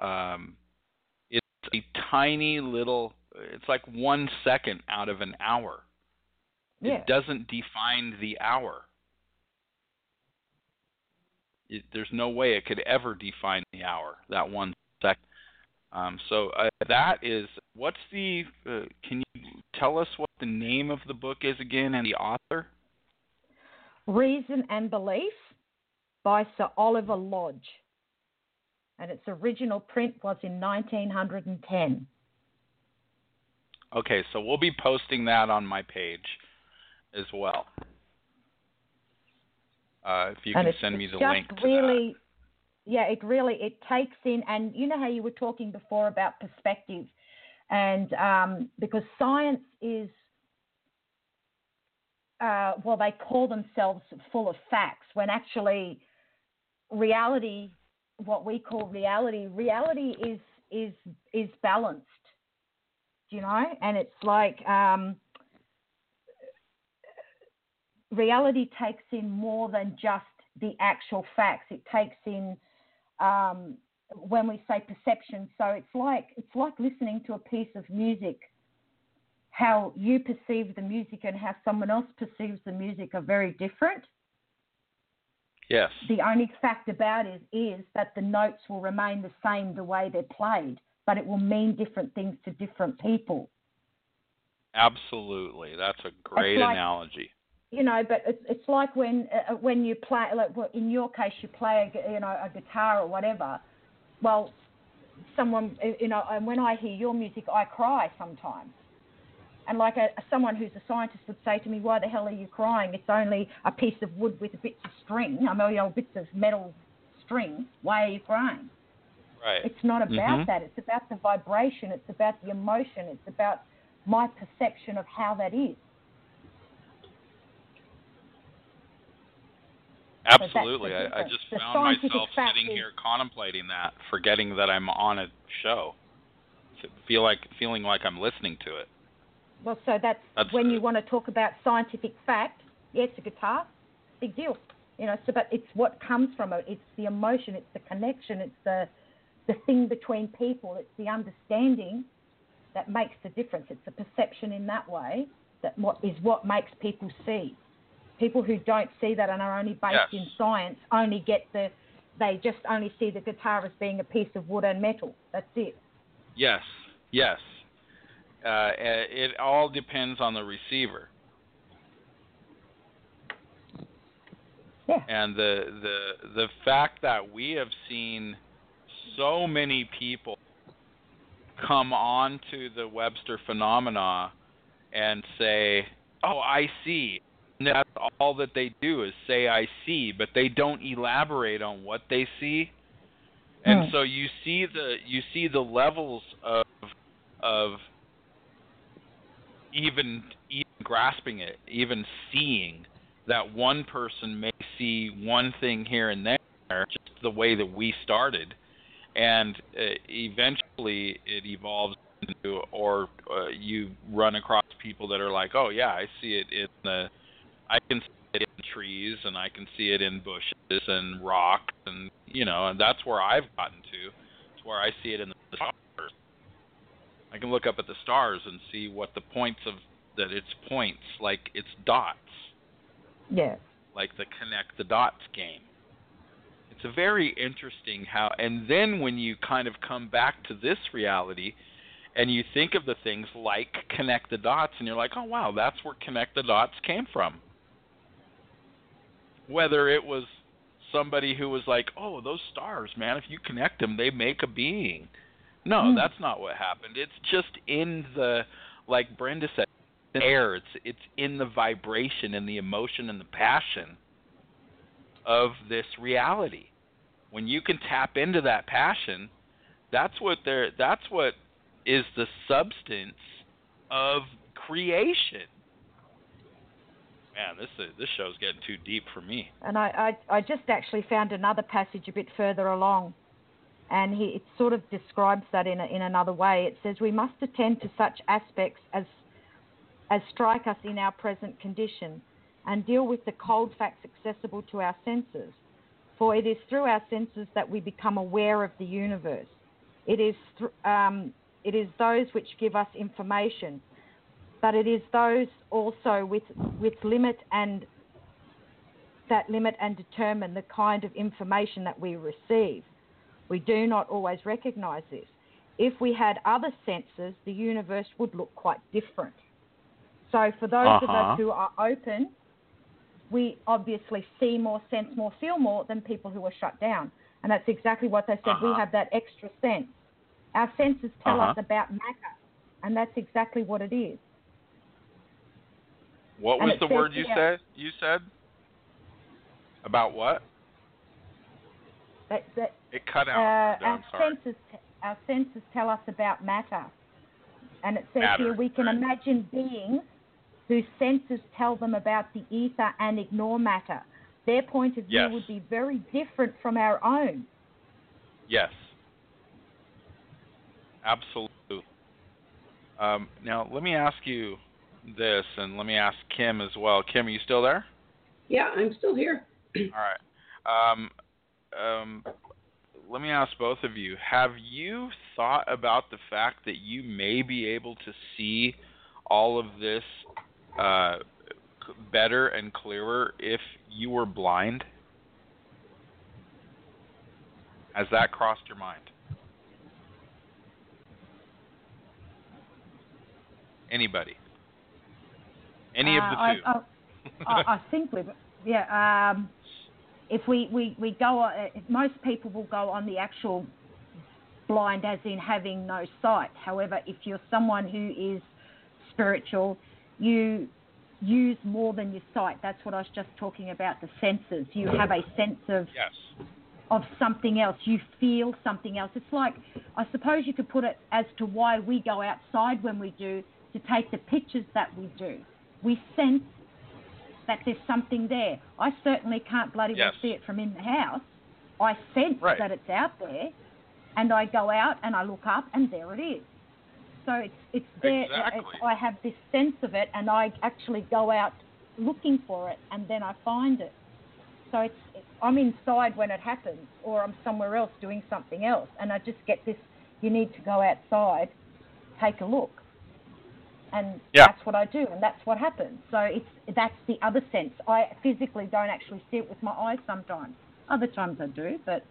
um a tiny little it's like 1 second out of an hour yeah. it doesn't define the hour. It, there's no way it could ever define the hour. That one second. Um, so uh, that is what's the? Uh, can you tell us what the name of the book is again and the author? Reason and Belief by Sir Oliver Lodge. And its original print was in 1910. Okay, so we'll be posting that on my page as well. Uh, if you and can send me the link to really, yeah, it really it takes in, and you know how you were talking before about perspective, and um, because science is, uh, well, they call themselves full of facts when actually reality, what we call reality, reality is is is balanced, you know, and it's like. Um, reality takes in more than just the actual facts. It takes in um, when we say perception. So it's like it's like listening to a piece of music. How you perceive the music and how someone else perceives the music are very different. Yes. The only fact about it is that the notes will remain the same the way they're played, but it will mean different things to different people. Absolutely, that's a great like- analogy. you know, but it's it's like when uh, when you play, like well, in your case, you play a, you know a guitar or whatever. Well, someone uh, you know, and when I hear your music, I cry sometimes. And like a, someone who's a scientist would say to me, "Why the hell are you crying? It's only a piece of wood with bits of string. I mean, you know, bits of metal string. Why are you crying?" Right. It's not about Mhm. that. It's about the vibration. It's about the emotion. It's about my perception of how that is. Absolutely. I, I just The found myself sitting is- here contemplating that, forgetting that I'm on a show. Feel like feeling like I'm listening to it. Well, so that's, when you want to talk about scientific fact. Yes, a guitar, big deal. You know, so but it's what comes from it. It's the emotion. It's the connection. It's the the thing between people. It's the understanding that makes the difference. It's the perception in that way that what is what makes people see. People who don't see that and are only based Yes. in science only get the they just only see the guitar as being a piece of wood and metal. That's it. Yes. Yes. Uh, eh, it all depends on the receiver. Yeah. and the the the fact that we have seen so many people come on to the Webster phenomena and say, "Oh, I see." And that's all that they do is say "I see," but they don't elaborate on what they see. And Hmm. so you see the you see the levels of of even even grasping it, even seeing that one person may see one thing here and there, just the way that we started, and uh, eventually it evolves into, or uh, you run across people that are like, oh yeah, I see it in the, I can see it in trees, and I can see it in bushes and rocks, and you know, and that's where I've gotten to. It's where I see it in the. I can look up at the stars and see what the points of that it's points like it's dots Yeah. like the connect the dots game. It's a very interesting how and then when you kind of come back to this reality and you think of the things like connect the dots and you're like, "Oh wow, that's where connect the dots came from." Whether it was somebody who was like, "Oh, those stars, man, if you connect them, they make a being." No, Hmm. that's not what happened. It's just in the like Brenda said, the air. It's it's in the vibration and the emotion and the passion of this reality. When you can tap into that passion, that's what they're that's what is the substance of creation. Man, this is, this show's getting too deep for me. And I, I, I just actually found another passage a bit further along, and he, it sort of describes that in, a, in another way. It says, We must attend to such aspects as, as strike us in our present condition and deal with the cold facts accessible to our senses. For it is through our senses that we become aware of the universe. It is, thr um, it is those which give us information, but it is those also with, with limit and that limit and determine the kind of information that we receive. We do not always recognize this. If we had other senses, the universe would look quite different. So, for those of Uh-huh. us who are open, we obviously see more, sense more, feel more than people who are shut down. And that's exactly what they said. We Uh-huh. have that extra sense. Our senses tell Uh-huh. us about matter, and that's exactly what it is. What And was the word you here- said? You said about what? That, that It cut uh, out. Brenda, our I'm senses our senses tell us about matter, and it says Matter, here we can right. imagine beings whose senses tell them about the ether and ignore matter. Their point of view Yes. would be very different from our own. Yes. Absolutely. Um, now, let me ask you this, and let me ask Kim as well. Kim, are you still there? Yeah, I'm still here. All right. Um, um, let me ask both of you have you thought about the fact that you may be able to see all of this uh, better and clearer if you were blind? Has that crossed your mind? Anybody? Any of Uh, the I, two. I, I, I think we've yeah. Um, if we, we, we go on, uh, most people will go on the actual blind, as in having no sight. However, if you're someone who is spiritual, you use more than your sight. That's what I was just talking about. The senses. You have a sense of yes. of something else. You feel something else. It's like, I suppose you could put it as to why we go outside when we do to take the pictures that we do. We sense that there's something there. I certainly can't bloody well see it from in the house. I sense Right. that it's out there, and I go out and I look up and there it is. So it's it's there. Exactly. It's, I have this sense of it, and I actually go out looking for it, and then I find it. So it's, it's I'm inside when it happens, or I'm somewhere else doing something else, and I just get this. You need to go outside, take a look, and Yeah. that's what I do, and that's what happens. So it's that's the other sense. I physically don't actually see it with my eyes sometimes. Other times I do, but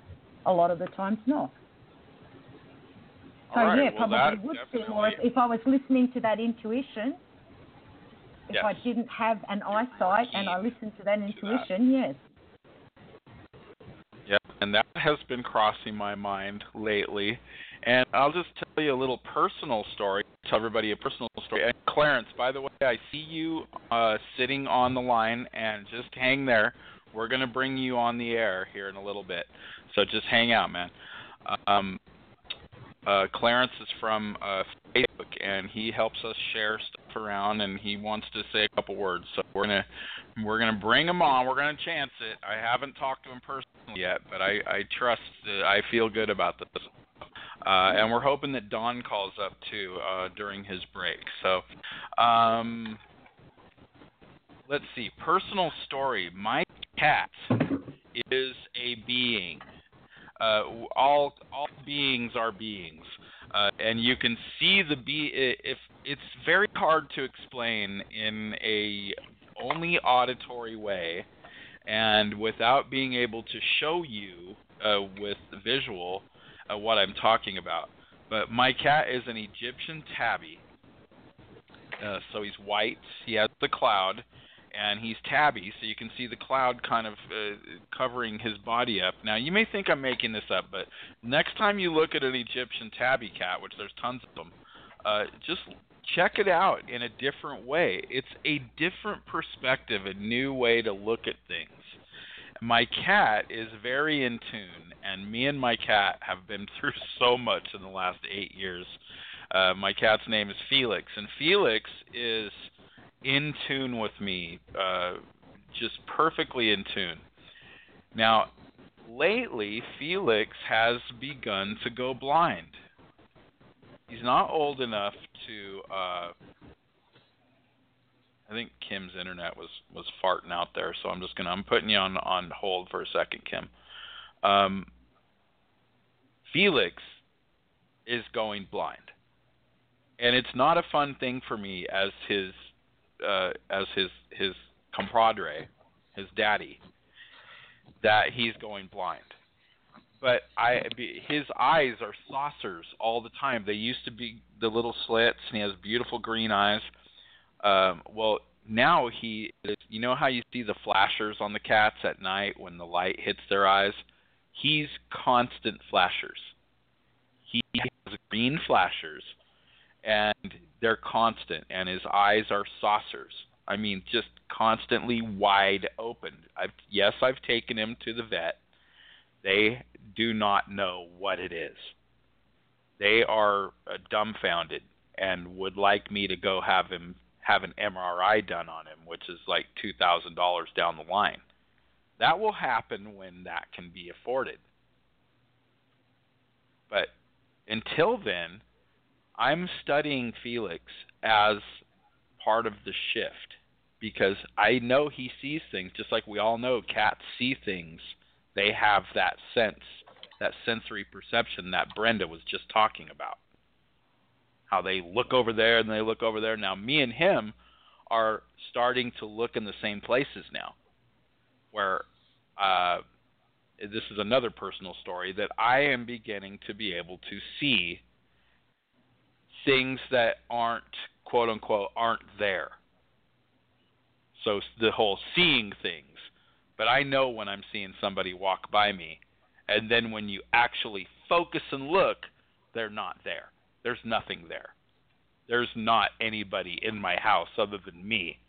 a lot of the times not. So right, yeah, well, probably that would see more if, if I was listening to that intuition. If Yes. I didn't have an eyesight and I listened to that that. intuition, yes. Yeah, and that has been crossing my mind lately. And I'll just tell you a little personal story. Tell everybody a personal story. Clarence, by the way, I see you uh, sitting on the line, and just hang there. We're gonna bring you on the air here in a little bit, so just hang out, man. Um, uh, Clarence is from uh, Facebook, and he helps us share stuff around, and he wants to say a couple words. So we're gonna we're gonna bring him on. We're gonna chance it. I haven't talked to him personally yet, but I I trust. Uh, I feel good about this. Uh, and we're hoping that Don calls up too uh, during his break. So, um, let's see. Personal story. My cat is a being. Uh, all all beings are beings, uh, and you can see the be. If it's very hard to explain in a only auditory way, and without being able to show you uh, with visual uh, what I'm talking about. But my cat is an Egyptian tabby. Uh, so he's white. He has the cloud, and he's tabby, so you can see the cloud kind of uh, covering his body up. Now you may think I'm making this up, but next time you look at an Egyptian tabby cat, which there's tons of them, uh, just check it out in a different way. It's a different perspective, a new way to look at things. My cat is very in tune, and me and my cat have been through so much in the last eight years. Uh, my cat's name is Felix, and Felix is in tune with me, uh, just perfectly in tune. Now, lately, Felix has begun to go blind. He's not old enough to. Uh, I think Kim's internet was was farting out there, so I'm just gonna I'm putting you on on hold for a second, Kim. Um, Felix is going blind, and it's not a fun thing for me as his uh, as his his compadre, his daddy, that he's going blind. But I, his eyes are saucers all the time. They used to be the little slits, and he has beautiful green eyes. Um, well, now he, you know how you see the flashers on the cats at night when the light hits their eyes. He's constant flashers. He has green flashers, and they're constant, and his eyes are saucers. I mean, just constantly wide open. I've yes, I've taken him to the vet. They do not know what it is. They are uh, dumbfounded and would like me to go have him have an MRI done on him, which is like two thousand dollars down the line. That will happen when that can be afforded. But until then, I'm studying Felix as part of the shift because I know he sees things just like we all know cats see things. They have that sense, that sensory perception that Brenda was just talking about. How they look over there and they look over there. Now, me and him are starting to look in the same places now. Where uh, this is another personal story that I am beginning to be able to see things that aren't quote unquote aren't there. So the whole seeing things, but I know when I'm seeing somebody walk by me, and then when you actually focus and look, they're not there. There's nothing there. There's not anybody in my house other than me.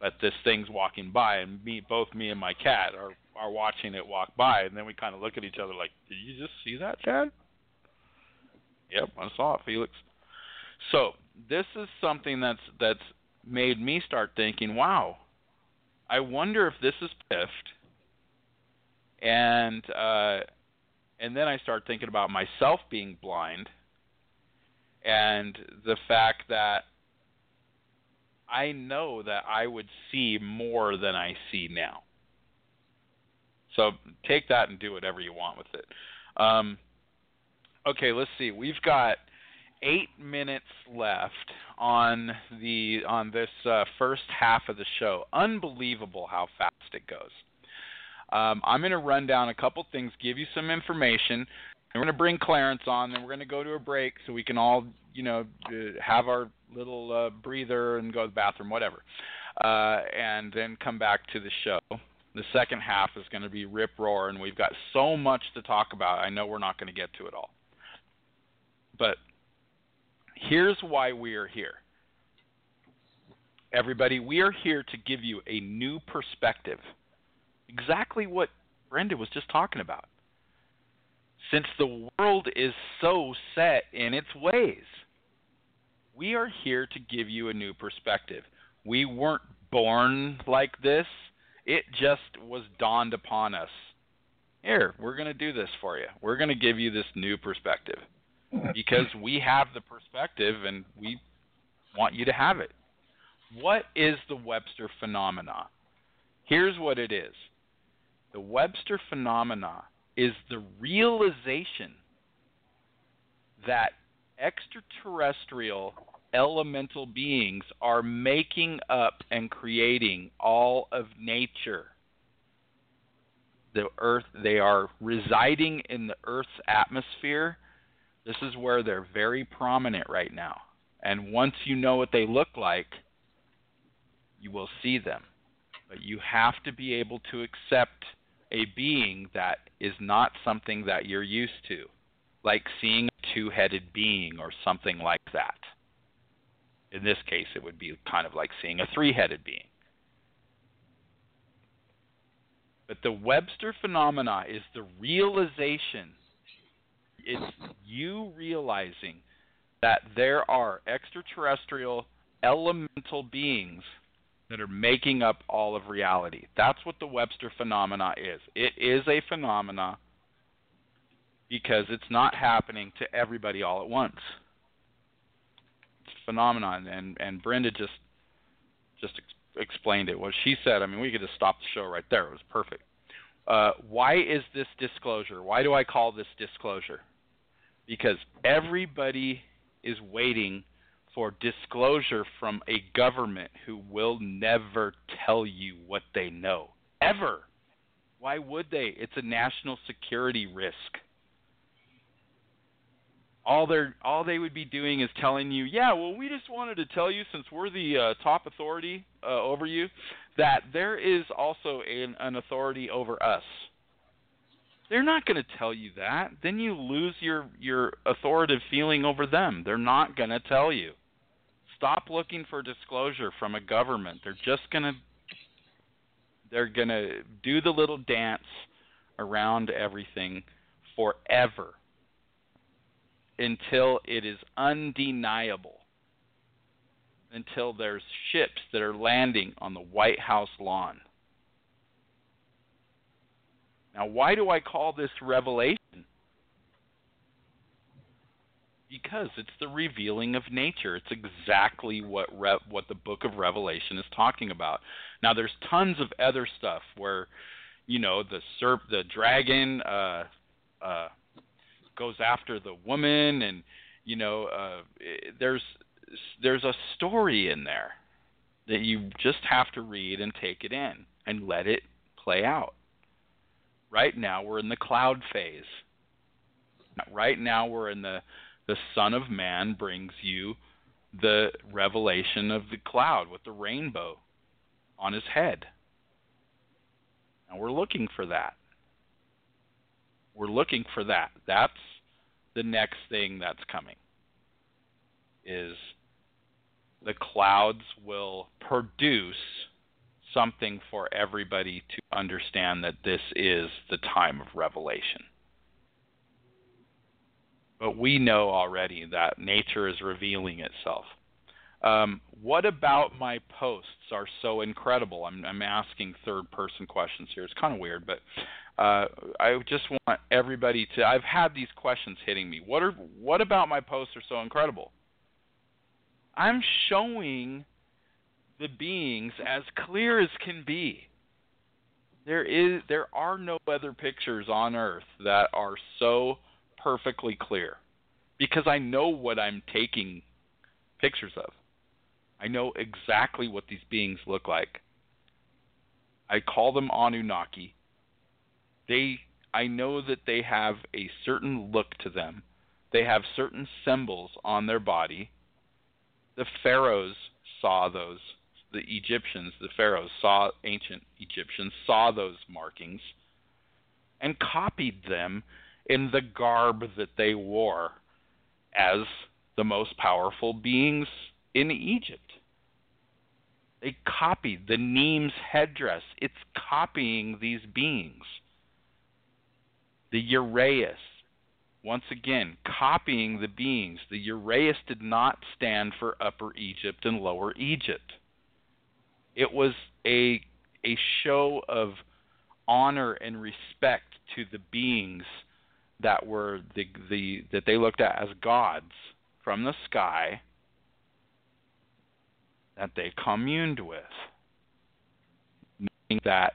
But this thing's walking by, and me, both me and my cat are are watching it walk by, and then we kind of look at each other like, "Did you just see that, Chad?" Yep, I saw it, Felix. So this is something that's that's made me start thinking, wow, I wonder if this is piffed. And uh, and then I start thinking about myself being blind, and the fact that I know that I would see more than I see now. So take that and do whatever you want with it. Um, okay, let's see. We've got eight minutes left on the on this uh, first half of the show. Unbelievable how fast it goes. Um, I'm going to run down a couple things, give you some information, and we're going to bring Clarence on. and we're going to go to a break so we can all, you know, uh, have our little uh, breather and go to the bathroom, whatever, uh, and then come back to the show. The second half is going to be rip roar, and we've got so much to talk about. I know we're not going to get to it all, but here's why we are here. Everybody, we are here to give you a new perspective. Exactly what Brenda was just talking about. Since the world is so set in its ways, we are here to give you a new perspective. We weren't born like this, it just was dawned upon us. Here, we're going to do this for you. We're going to give you this new perspective because we have the perspective and we want you to have it. What is the Webster phenomena? Here's what it is the Webster phenomena is the realization that extraterrestrial elemental beings are making up and creating all of nature. The earth they are residing in the earth's atmosphere. This is where they're very prominent right now. And once you know what they look like, you will see them. But you have to be able to accept a being that is not something that you're used to, like seeing a two headed being or something like that. In this case, it would be kind of like seeing a three headed being. But the Webster phenomena is the realization, it's you realizing that there are extraterrestrial elemental beings that are making up all of reality. That's what the Webster phenomena is. It is a phenomena because it's not happening to everybody all at once. It's a phenomenon, and and Brenda just just ex- explained it. What she said. I mean, we could just stop the show right there. It was perfect. Uh, why is this disclosure? Why do I call this disclosure? Because everybody is waiting for disclosure from a government who will never tell you what they know. Ever. Why would they? It's a national security risk. All they all they would be doing is telling you, yeah, well, we just wanted to tell you since we're the uh, top authority uh, over you, that there is also an, an authority over us. They're not going to tell you that. Then you lose your your authoritative feeling over them. They're not going to tell you. Stop looking for disclosure from a government. They're just going to they're going to do the little dance around everything forever until it is undeniable. Until there's ships that are landing on the White House lawn. Now, why do I call this revelation? Because it's the revealing of nature. It's exactly what Re- what the book of Revelation is talking about. Now, there's tons of other stuff where, you know, the serp, the dragon, uh, uh, goes after the woman, and you know, uh, there's there's a story in there that you just have to read and take it in and let it play out. Right now we're in the cloud phase. Right now we're in the the Son of Man brings you the revelation of the cloud with the rainbow on his head. And we're looking for that. We're looking for that. That's the next thing that's coming. Is the clouds will produce something for everybody to understand that this is the time of revelation. But we know already that nature is revealing itself. Um, what about my posts are so incredible? I'm, I'm asking third person questions here. It's kind of weird, but uh, I just want everybody to. I've had these questions hitting me. What are what about my posts are so incredible? I'm showing the beings as clear as can be. There is there are no other pictures on earth that are so perfectly clear because I know what I'm taking pictures of. I know exactly what these beings look like. I call them Anunnaki. They I know that they have a certain look to them. They have certain symbols on their body. The pharaohs saw those. The Egyptians, the pharaohs saw ancient Egyptians saw those markings and copied them in the garb that they wore as the most powerful beings in Egypt. They copied the Nemes headdress. It's copying these beings. The Uraeus, once again, copying the beings. The Uraeus did not stand for Upper Egypt and Lower Egypt. It was a a show of honor and respect to the beings that were the the that they looked at as gods from the sky that they communed with. Meaning that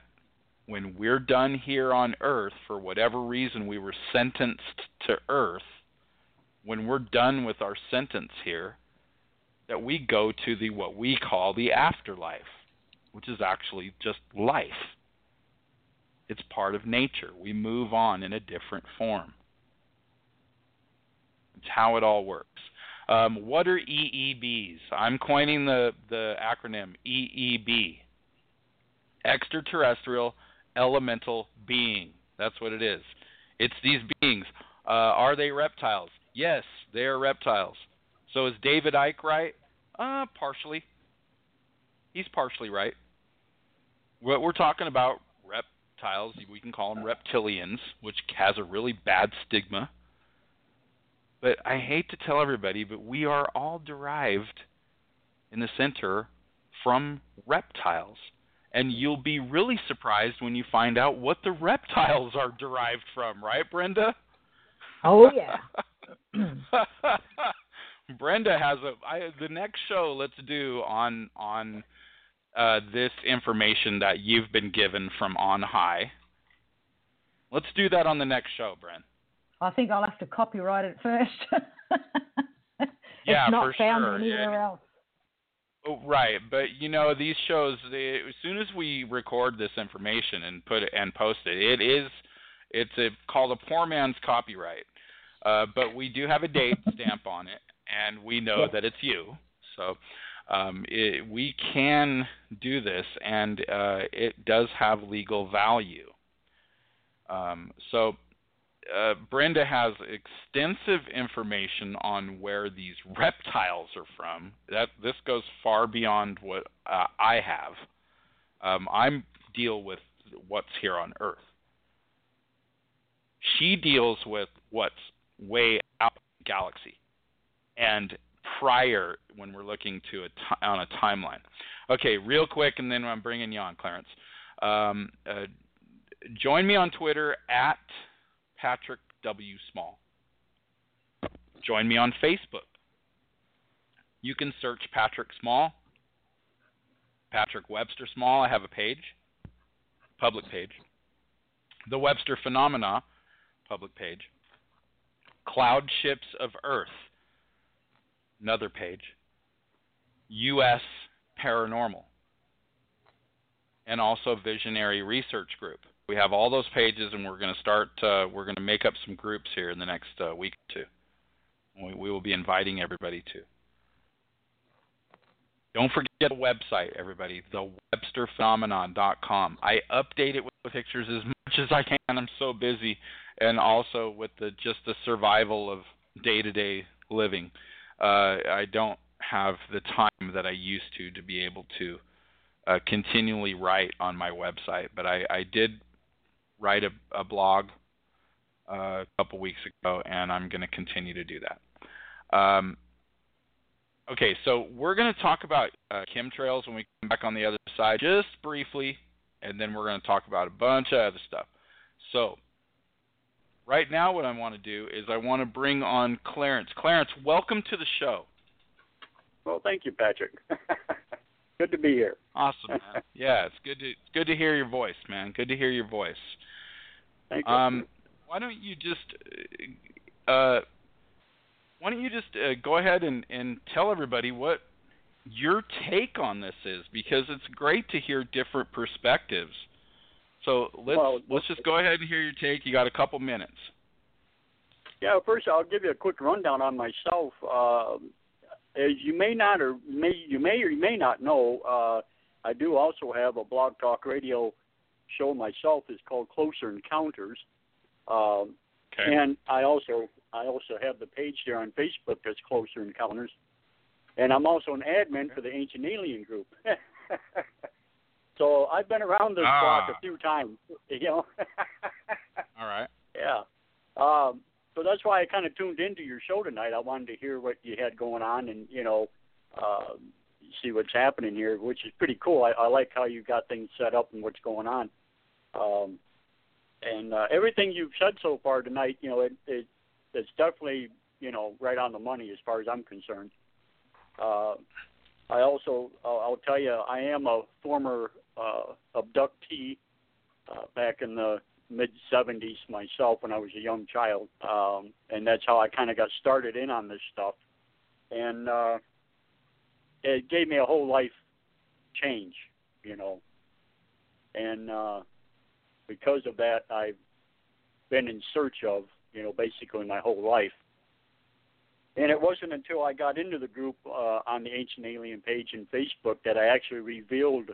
when we're done here on earth, for whatever reason we were sentenced to earth, when we're done with our sentence here, that we go to the what we call the afterlife, which is actually just life. It's part of nature. We move on in a different form. It's how it all works. Um, what are EEBs? I'm coining the, the acronym EEB Extraterrestrial Elemental Being. That's what it is. It's these beings. Uh, are they reptiles? Yes, they are reptiles. So is David Icke right? Uh, partially. He's partially right. What we're talking about reptiles, we can call them reptilians, which has a really bad stigma. But I hate to tell everybody, but we are all derived in the center from reptiles. And you'll be really surprised when you find out what the reptiles are derived from, right, Brenda? Oh yeah. Brenda has a I, the next show let's do on on uh, this information that you've been given from on high. Let's do that on the next show, Brent. I think I'll have to copyright it first. it's Yeah, not for found sure. anywhere Yeah. else. Oh, right, but you know these shows. They, as soon as we record this information and put it and post it, it is it's a, called a poor man's copyright. Uh, but we do have a date stamp on it, and we know that it's you. So um, it, we can do this, and uh, it does have legal value. Um, so uh, Brenda has extensive information on where these reptiles are from. That this goes far beyond what uh, I have. Um, I deal with what's here on Earth. She deals with what's way out galaxy, and prior when we're looking to a on a timeline. Okay, real quick, and then I'm bringing you on, Clarence. Um, uh, join me on Twitter at Patrick W. Small. Join me on Facebook. You can search Patrick Small, Patrick Webster Small. I have a page, public page. The Webster Phenomena, public page. Cloud Ships of Earth, another page. U.S. Paranormal, and also Visionary Research Group. We have all those pages, and we're going to start. Uh, we're going to make up some groups here in the next uh, week or two. We, we will be inviting everybody to. Don't forget the website, everybody, thewebsterphenomenon.com. I update it with pictures as much as I can. I'm so busy, and also with the just the survival of day-to-day living. Uh, I don't have the time that I used to to be able to uh, continually write on my website. But I, I did write a, a blog uh, a couple weeks ago, and I'm going to continue to do that. Um, okay, so we're going to talk about uh, chemtrails when we come back on the other side, just briefly, and then we're going to talk about a bunch of other stuff. So, right now, what I want to do is I want to bring on Clarence. Clarence, welcome to the show. Well, thank you, Patrick. Good to be here. Awesome, man. yeah, it's good to it's good to hear your voice, man. Good to hear your voice. Um, why don't you just uh, why don't you just uh, go ahead and, and tell everybody what your take on this is because it's great to hear different perspectives. So let's Well, let's just go ahead and hear your take. You got a couple minutes. Yeah, first I'll give you a quick rundown on myself. Uh, as you may not or may you may or you may not know, uh, I do also have a blog talk radio show myself. is called Closer Encounters, um, Okay. and I also I also have the page there on Facebook that's Closer Encounters, and I'm also an admin for the Ancient Alien Group. so I've been around this Ah. block a few times, you know. All right. Yeah. Um, so that's why I kind of tuned into your show tonight. I wanted to hear what you had going on and, you know, uh, see what's happening here, which is pretty cool. I, I like how you got things set up and what's going on. Um, and uh, everything you've said so far tonight, you know, it, it it's definitely, you know, right on the money as far as I'm concerned. Uh, I also, I'll, I'll tell you, I am a former uh, abductee uh, back in the mid 70s myself when I was a young child, um, and that's how I kind of got started in on this stuff, and uh, it gave me a whole life change, you know, and uh, because of that, I've been in search of, you know, basically my whole life. And it wasn't until I got into the group uh, on the Ancient Alien page in Facebook that I actually revealed,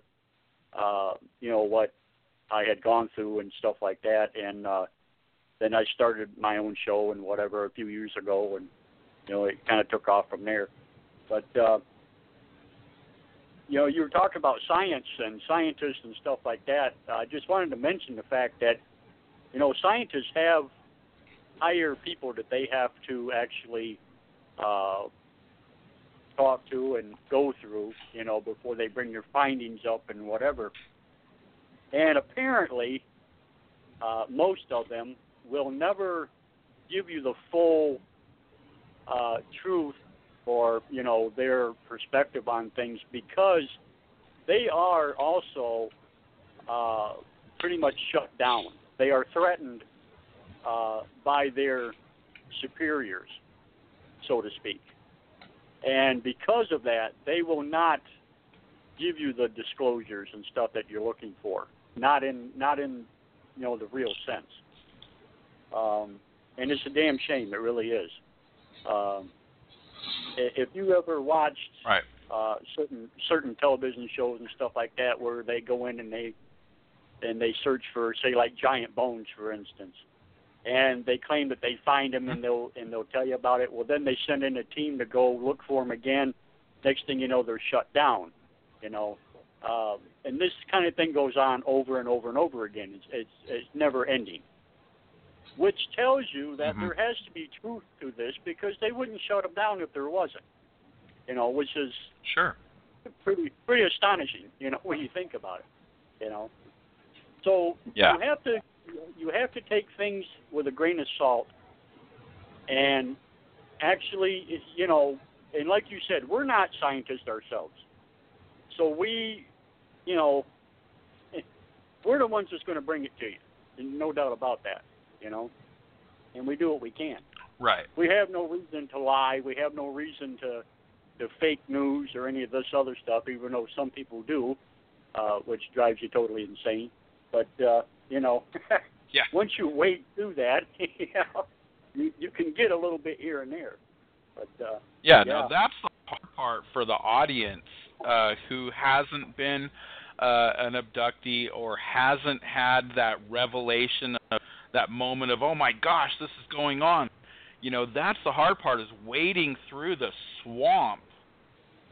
uh, you know, what I had gone through and stuff like that. And uh, then I started my own show and whatever a few years ago, and you know, it kind of took off from there. But uh, you know, you were talking about science and scientists and stuff like that. I just wanted to mention the fact that you know scientists have higher people that they have to actually uh, talk to and go through, you know, before they bring their findings up and whatever. And apparently, uh, most of them will never give you the full uh, truth or you know their perspective on things because they are also uh, pretty much shut down. They are threatened uh, by their superiors, so to speak, and because of that, they will not give you the disclosures and stuff that you're looking for. Not in not in you know the real sense. Um, and it's a damn shame. It really is. Um, if you ever watched Right. uh, certain certain television shows and stuff like that, where they go in and they and they search for, say, like giant bones, for instance, and they claim that they find them and they'll and they'll tell you about it. Well, then they send in a team to go look for them again. Next thing you know, they're shut down. You know, um, and this kind of thing goes on over and over and over again. It's it's, it's never ending. Which tells you that Mhm. there has to be truth to this because they wouldn't shut them down if there wasn't. You know, which is Sure. pretty pretty astonishing. You know, when you think about it. You know, so Yeah. you have to you have to take things with a grain of salt, and actually, you know, and like you said, we're not scientists ourselves, so we, you know, we're the ones that's going to bring it to you, no doubt about that. You know, and we do what we can Right. we have no reason to lie. We have no reason to to fake news or any of this other stuff, even though some people do, uh, which drives you totally insane. But uh, you know, Yeah. once you wade through that, you, know, you you can get a little bit here and there. But uh, Yeah, Yeah. no, that's the hard part for the audience uh, who hasn't been uh, an abductee or hasn't had that revelation of that moment of oh my gosh this is going on. You know that's the hard part is wading through the swamp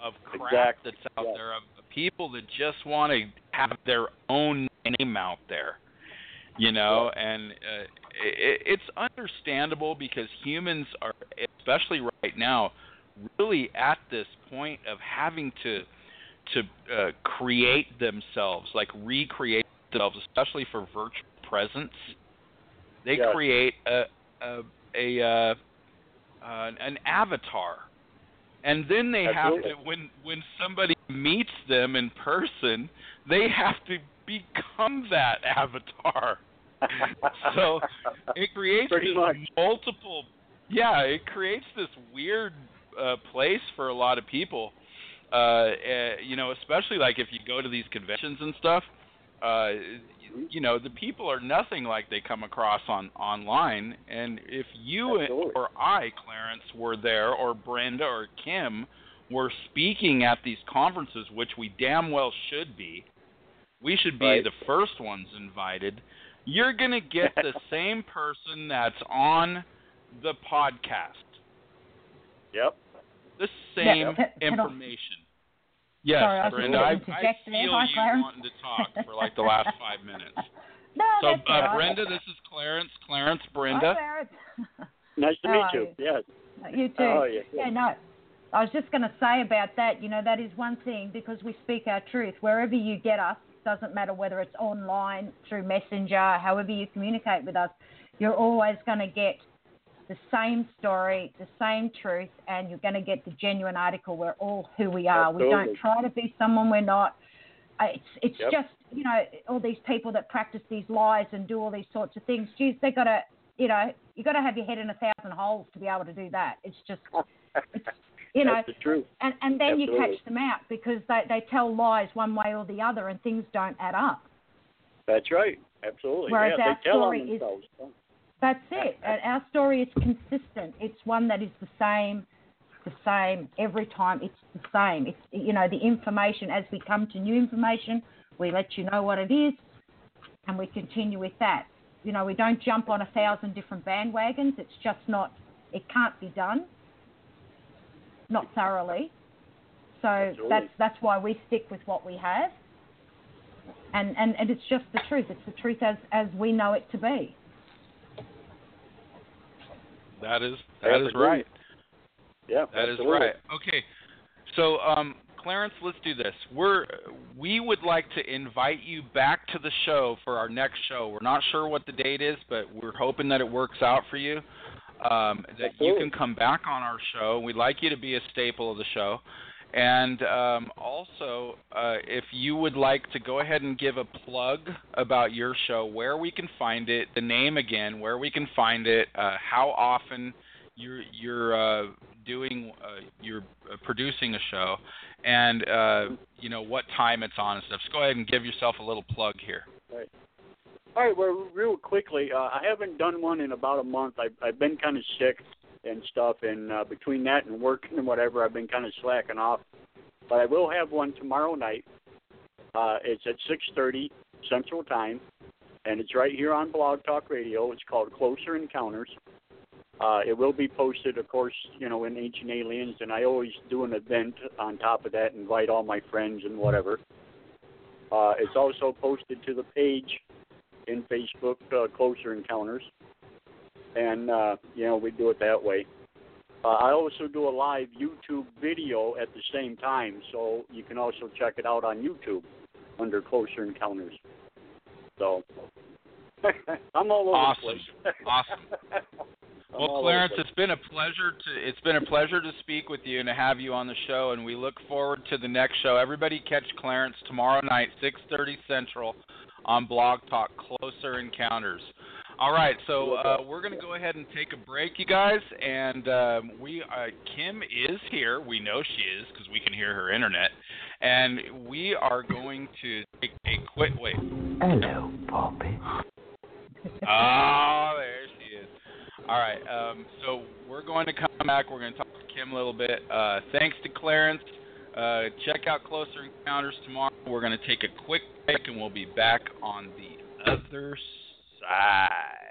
of crap Exactly, that's out yeah. there of people that just want to have their own name out there you know? And uh, it, it's understandable because humans are especially right now really at this point of having to to uh, create themselves like recreate themselves especially for virtual presence they Yes. create a a, a uh, uh, an avatar and then they have to when when somebody meets them in person they have to become that avatar so it creates Pretty this much. multiple yeah it creates this weird uh, place for a lot of people uh, uh you know especially like if you go to these conventions and stuff uh you know the people are nothing like they come across on online and if you Absolutely. or I Clarence were there or Brenda or Kim were speaking at these conferences which we damn well should be we should be Right. the first ones invited you're going to get the same person that's on the podcast Yep. the Yeah, same can- can information yes Sorry, Brenda just I, gonna I feel you wanting to talk for like the last five minutes No, so, that's all uh, right. Brenda, this is Clarence. Clarence, Brenda. Hi, Brenda. Clarence. Nice to How meet you. you? Yes. You too. Oh, yeah. Yeah, no. I was just going to say about that, you know, that is one thing because we speak our truth. Wherever you get us, doesn't matter whether it's online, through Messenger, however you communicate with us, you're always going to get the same story, the same truth, and you're going to get the genuine article. We're all who we are. We don't try to be someone we're not. Uh, It's it's Yep. just you know all these people that practice these lies and do all these sorts of things. Geez, they got to you know you got to have your head in a thousand holes to be able to do that. It's just it's you know That's the truth. and and then you catch them out because they they tell lies one way or the other and things don't add up. That's right. Absolutely. Whereas yeah, our they tell on story is- themselves. That's it. Our story is consistent. It's one that is the same, the same every time. It's the same. It's you know the information as we come to new information, we let you know what it is, and we continue with that. You know, we don't jump on a thousand different bandwagons. It's just not. It can't be done. Not thoroughly. So Absolutely. that's that's why we stick with what we have. And, and and it's just the truth. It's the truth as as we know it to be. That is that is right. Yeah. That is absolutely. right. Okay. So, um, Clarence, let's do this. We're we would like to invite you back to the show for our next show. We're not sure what the date is, but we're hoping that it works out for you. Um, that you can come back on our show. We'd like you to be a staple of the show. And um, also, uh, if you would like to go ahead and give a plug about your show, where we can find it, the name again, where we can find it, uh, how often you're you're uh, doing, uh, you're uh, producing a show, and uh, you know what time it's on and stuff. So go ahead and give yourself a little plug here. All right, well, real quickly, I haven't done one in about a month. I've, I've been kind of sick and stuff, and uh, between that and working and whatever, I've been kind of slacking off. But I will have one tomorrow night. Uh, it's at 6:30 Central Time, and it's right here on Blog Talk Radio. It's called Closer Encounters. Uh, it will be posted, of course, you know, in Ancient Aliens, and I always do an event on top of that, invite all my friends and whatever. Uh, it's also posted to the page in Facebook, uh, Closer Encounters, and uh, you know we do it that way. Uh, I also do a live YouTube video at the same time, so you can also check it out on YouTube under Closer Encounters. So I'm all over Awesome. the place. Awesome. Well, Clarence, it's been a pleasure to it's been a pleasure to speak with you and to have you on the show, and we look forward to the next show. Everybody, catch Clarence tomorrow night, 6:30 Central, on Blog Talk. Closer Encounters. All right, so uh, we're going to go ahead and take a break, you guys. And um, we, uh, Kim is here. We know she is because we can hear her internet. And we are going to take a quick wait. Hello, Poppy. Ah, oh, there she is. All right, um, so we're going to come back. We're going to talk to Kim a little bit. Uh, thanks to Clarence. Uh, check out Closer Encounters tomorrow. We're going to take a quick break, and we'll be back on the other side side.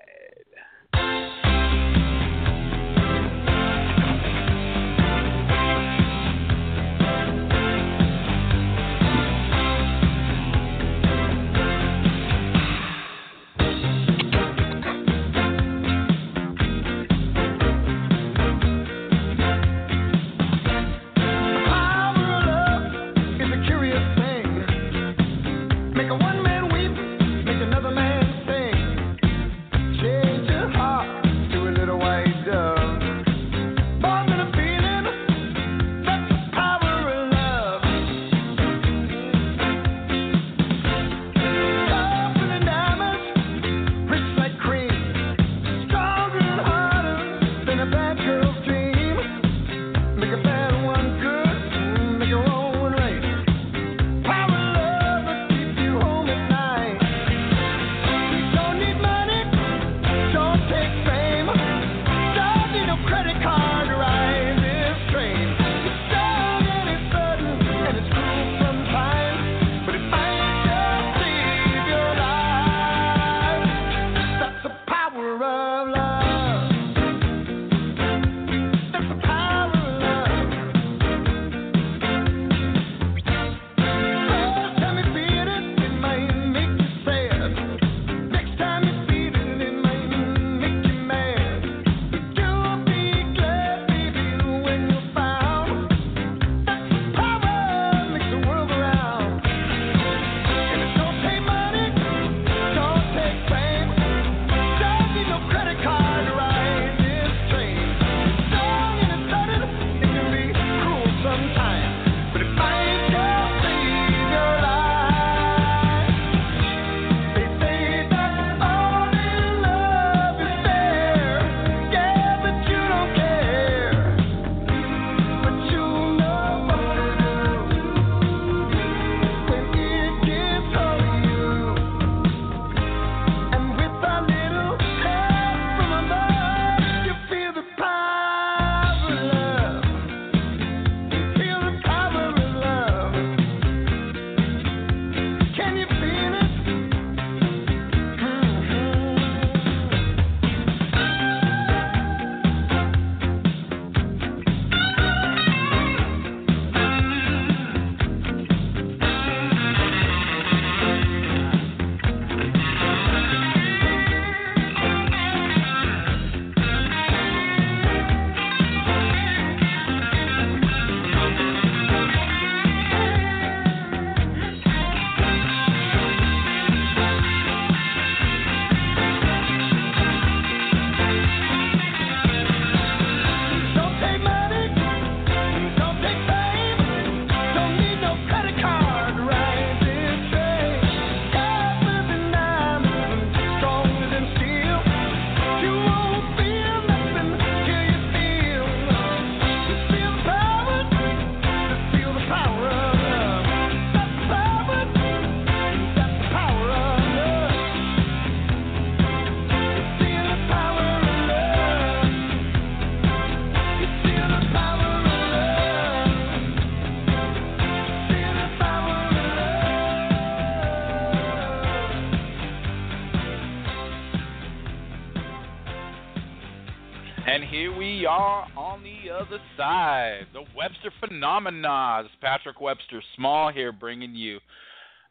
Dive, the Webster Phenomena. It's Patrick Webster Small here bringing you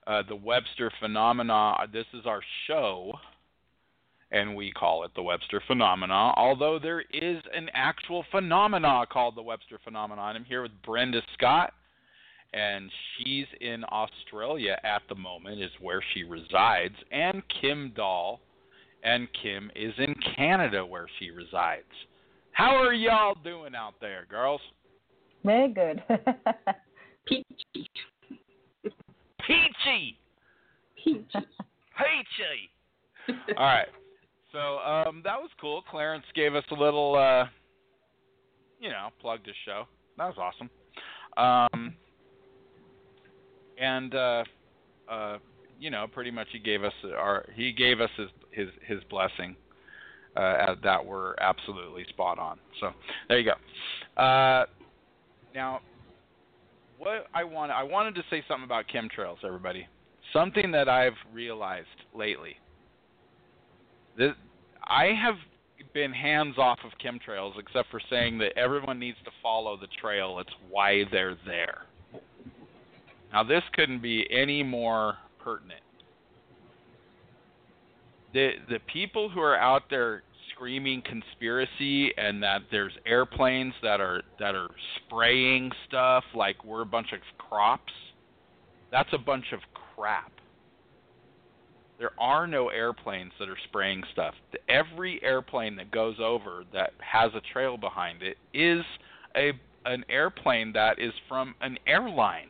uh, the Webster Phenomena. This is our show, and we call it the Webster Phenomena, although there is an actual phenomena called the Webster Phenomena. I'm here with Brenda Scott, and she's in Australia at the moment, is where she resides, and Kim Dahl, and Kim is in Canada where she resides. How are y'all doing out there, girls? Very good. Peachy. Peachy. Peachy. Peachy. All right. So um, that was cool. Clarence gave us a little, uh, you know, plugged his show. That was awesome. Um, and uh, uh, you know, pretty much he gave us our he gave us his his, his blessing uh, that were absolutely spot on. So there you go. Uh, now, what I want I wanted to say something about chemtrails, everybody. Something that I've realized lately. This, I have been hands off of chemtrails, except for saying that everyone needs to follow the trail. It's why they're there. Now, this couldn't be any more pertinent. The the people who are out there screaming conspiracy and that there's airplanes that are that are spraying stuff like we're a bunch of crops. That's a bunch of crap. There are no airplanes that are spraying stuff. Every airplane that goes over that has a trail behind it is a an airplane that is from an airline.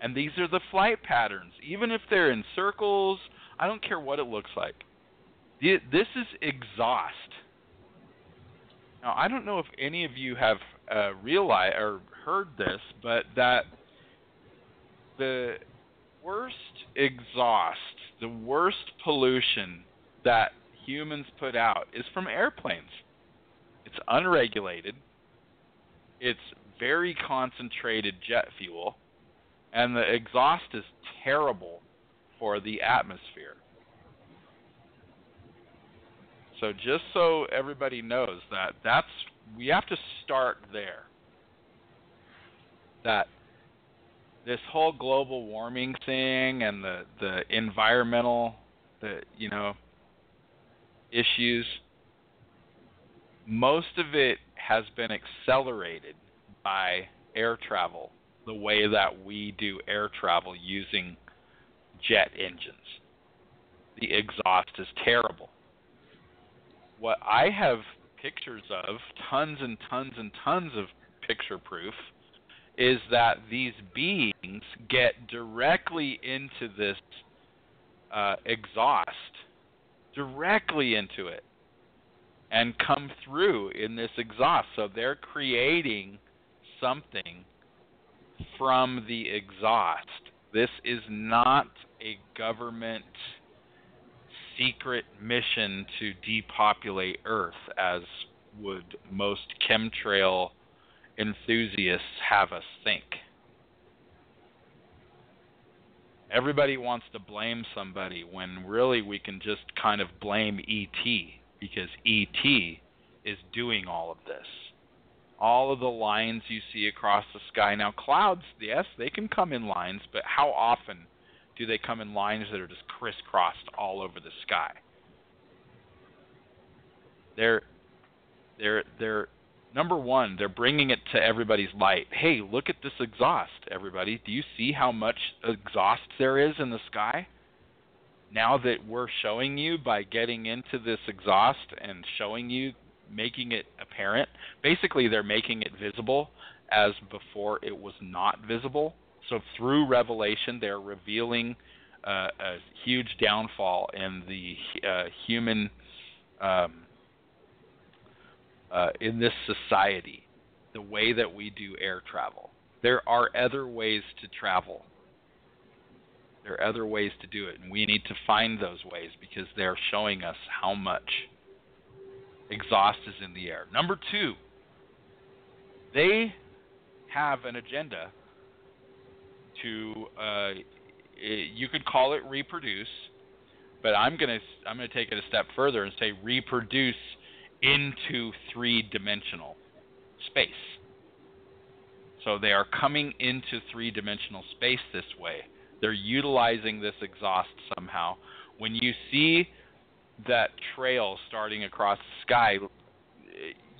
And these are the flight patterns. Even if they're in circles, I don't care what it looks like. This is exhaust. Now, I don't know if any of you have uh, realized or heard this, but that the worst exhaust, the worst pollution that humans put out is from airplanes. It's unregulated. It's very concentrated jet fuel, and the exhaust is terrible for the atmosphere. So just so everybody knows that that's we have to start there. That this whole global warming thing and the the environmental the you know issues most of it has been accelerated by air travel the way that we do air travel using jet engines the exhaust is terrible what I have pictures of, tons and tons and tons of picture proof, is that these beings get directly into this uh, exhaust, directly into it, and come through in this exhaust. So they're creating something from the exhaust. This is not a government secret mission to depopulate Earth, as would most chemtrail enthusiasts have us think. Everybody wants to blame somebody when really we can just kind of blame ET because ET is doing all of this. All of the lines you see across the sky. Now, clouds, yes, they can come in lines, but how often do they come in lines that are just crisscrossed all over the sky? They're they're they're number one, they're bringing it to everybody's light. Hey, look at this exhaust, everybody. Do you see how much exhaust there is in the sky? Now that we're showing you by getting into this exhaust and showing you, making it apparent, basically they're making it visible as before it was not visible. So through revelation, they're revealing uh, a huge downfall in the uh, human um, uh, in this society, the way that we do air travel. There are other ways to travel. There are other ways to do it, and we need to find those ways because they're showing us how much exhaust is in the air. Number two, they have an agenda to uh, you could call it reproduce, but I'm gonna I'm gonna take it a step further and say reproduce into three-dimensional space. So they are coming into three-dimensional space this way. They're utilizing this exhaust somehow. When you see that trail starting across the sky,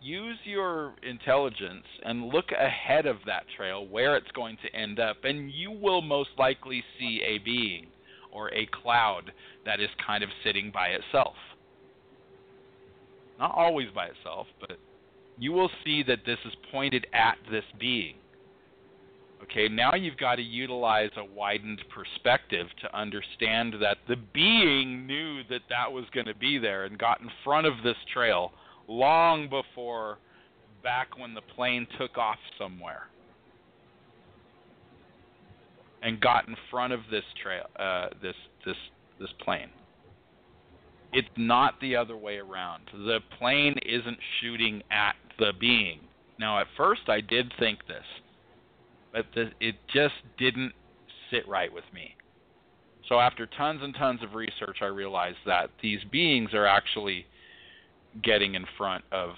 use your intelligence and look ahead of that trail where it's going to end up, and you will most likely see a being or a cloud that is kind of sitting by itself. Not always by itself, but you will see that this is pointed at this being. Okay, now you've got to utilize a widened perspective to understand that the being knew that that was going to be there and got in front of this trail long before back when the plane took off somewhere and got in front of this trail uh, this this this plane. It's not the other way around. The plane isn't shooting at the being. Now, at first, I did think this, but the, it just didn't sit right with me. So after tons and tons of research, I realized that these beings are actually getting in front of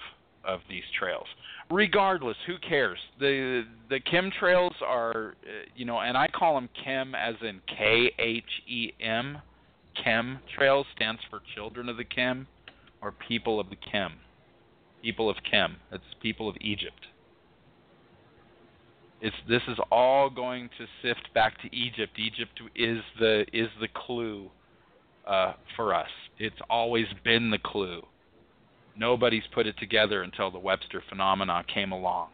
of these trails. Regardless, who cares? The the chemtrails are, uh, you know, and I call them chem as in K H E M. Chem trails stands for Children of the Chem, or People of the Chem. People of Chem. It's people of Egypt. It's this is all going to sift back to Egypt. Egypt is the is the clue uh, for us. It's always been the clue. Nobody's put it together until the Webster phenomena came along.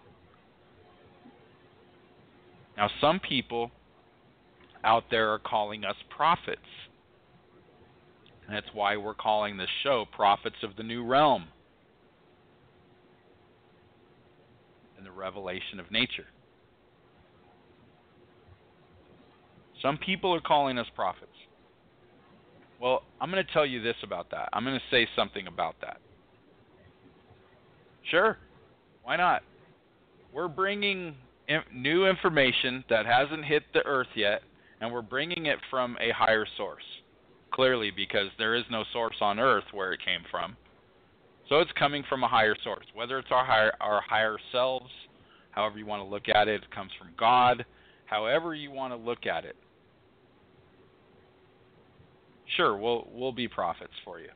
Now, some people out there are calling us prophets. That's why we're calling this show Prophets of the New Realm and the Revelation of Nature. Some people are calling us prophets. Well, I'm going to tell you this about that. I'm going to say something about that. Sure. Why not? We're bringing in- new information that hasn't hit the earth yet, and we're bringing it from a higher source. Clearly, because there is no source on earth where it came from. So it's coming from a higher source. Whether it's our higher, our higher selves, however you want to look at it, it comes from God, however you want to look at it. Sure, we'll we'll be prophets for you.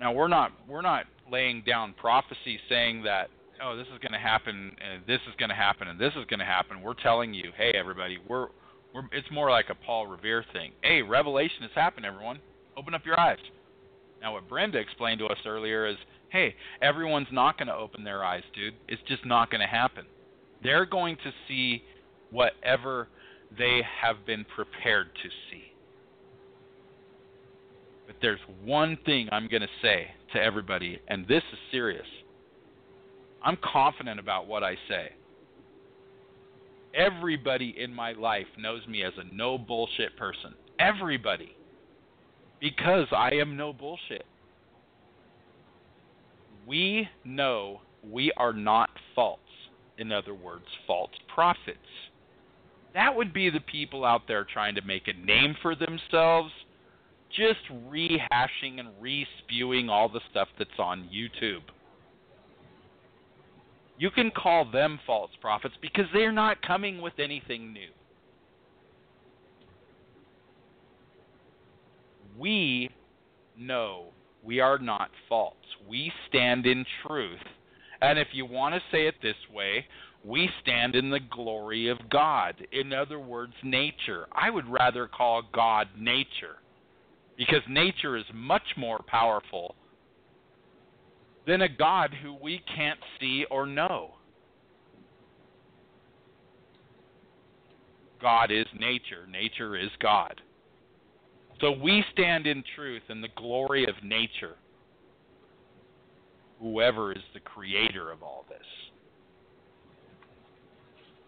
Now we're not we're not laying down prophecy saying that oh this is going to happen and this is going to happen and this is going to happen. We're telling you, hey everybody, we're we're it's more like a Paul Revere thing. Hey, revelation has happened, everyone. Open up your eyes. Now what Brenda explained to us earlier is, hey, everyone's not going to open their eyes, dude. It's just not going to happen. They're going to see whatever they have been prepared to see. But there's one thing I'm going to say to everybody, and this is serious. I'm confident about what I say. Everybody in my life knows me as a no bullshit person. Everybody. Because I am no bullshit. We know we are not false. In other words, false prophets. That would be the people out there trying to make a name for themselves, just rehashing and re spewing all the stuff that's on YouTube. You can call them false prophets because they're not coming with anything new. We know we are not false. We stand in truth. And if you want to say it this way, we stand in the glory of God. In other words, nature. I would rather call God nature because nature is much more powerful than a God who we can't see or know. God is nature, nature is God. So we stand in truth in the glory of nature, whoever is the creator of all this.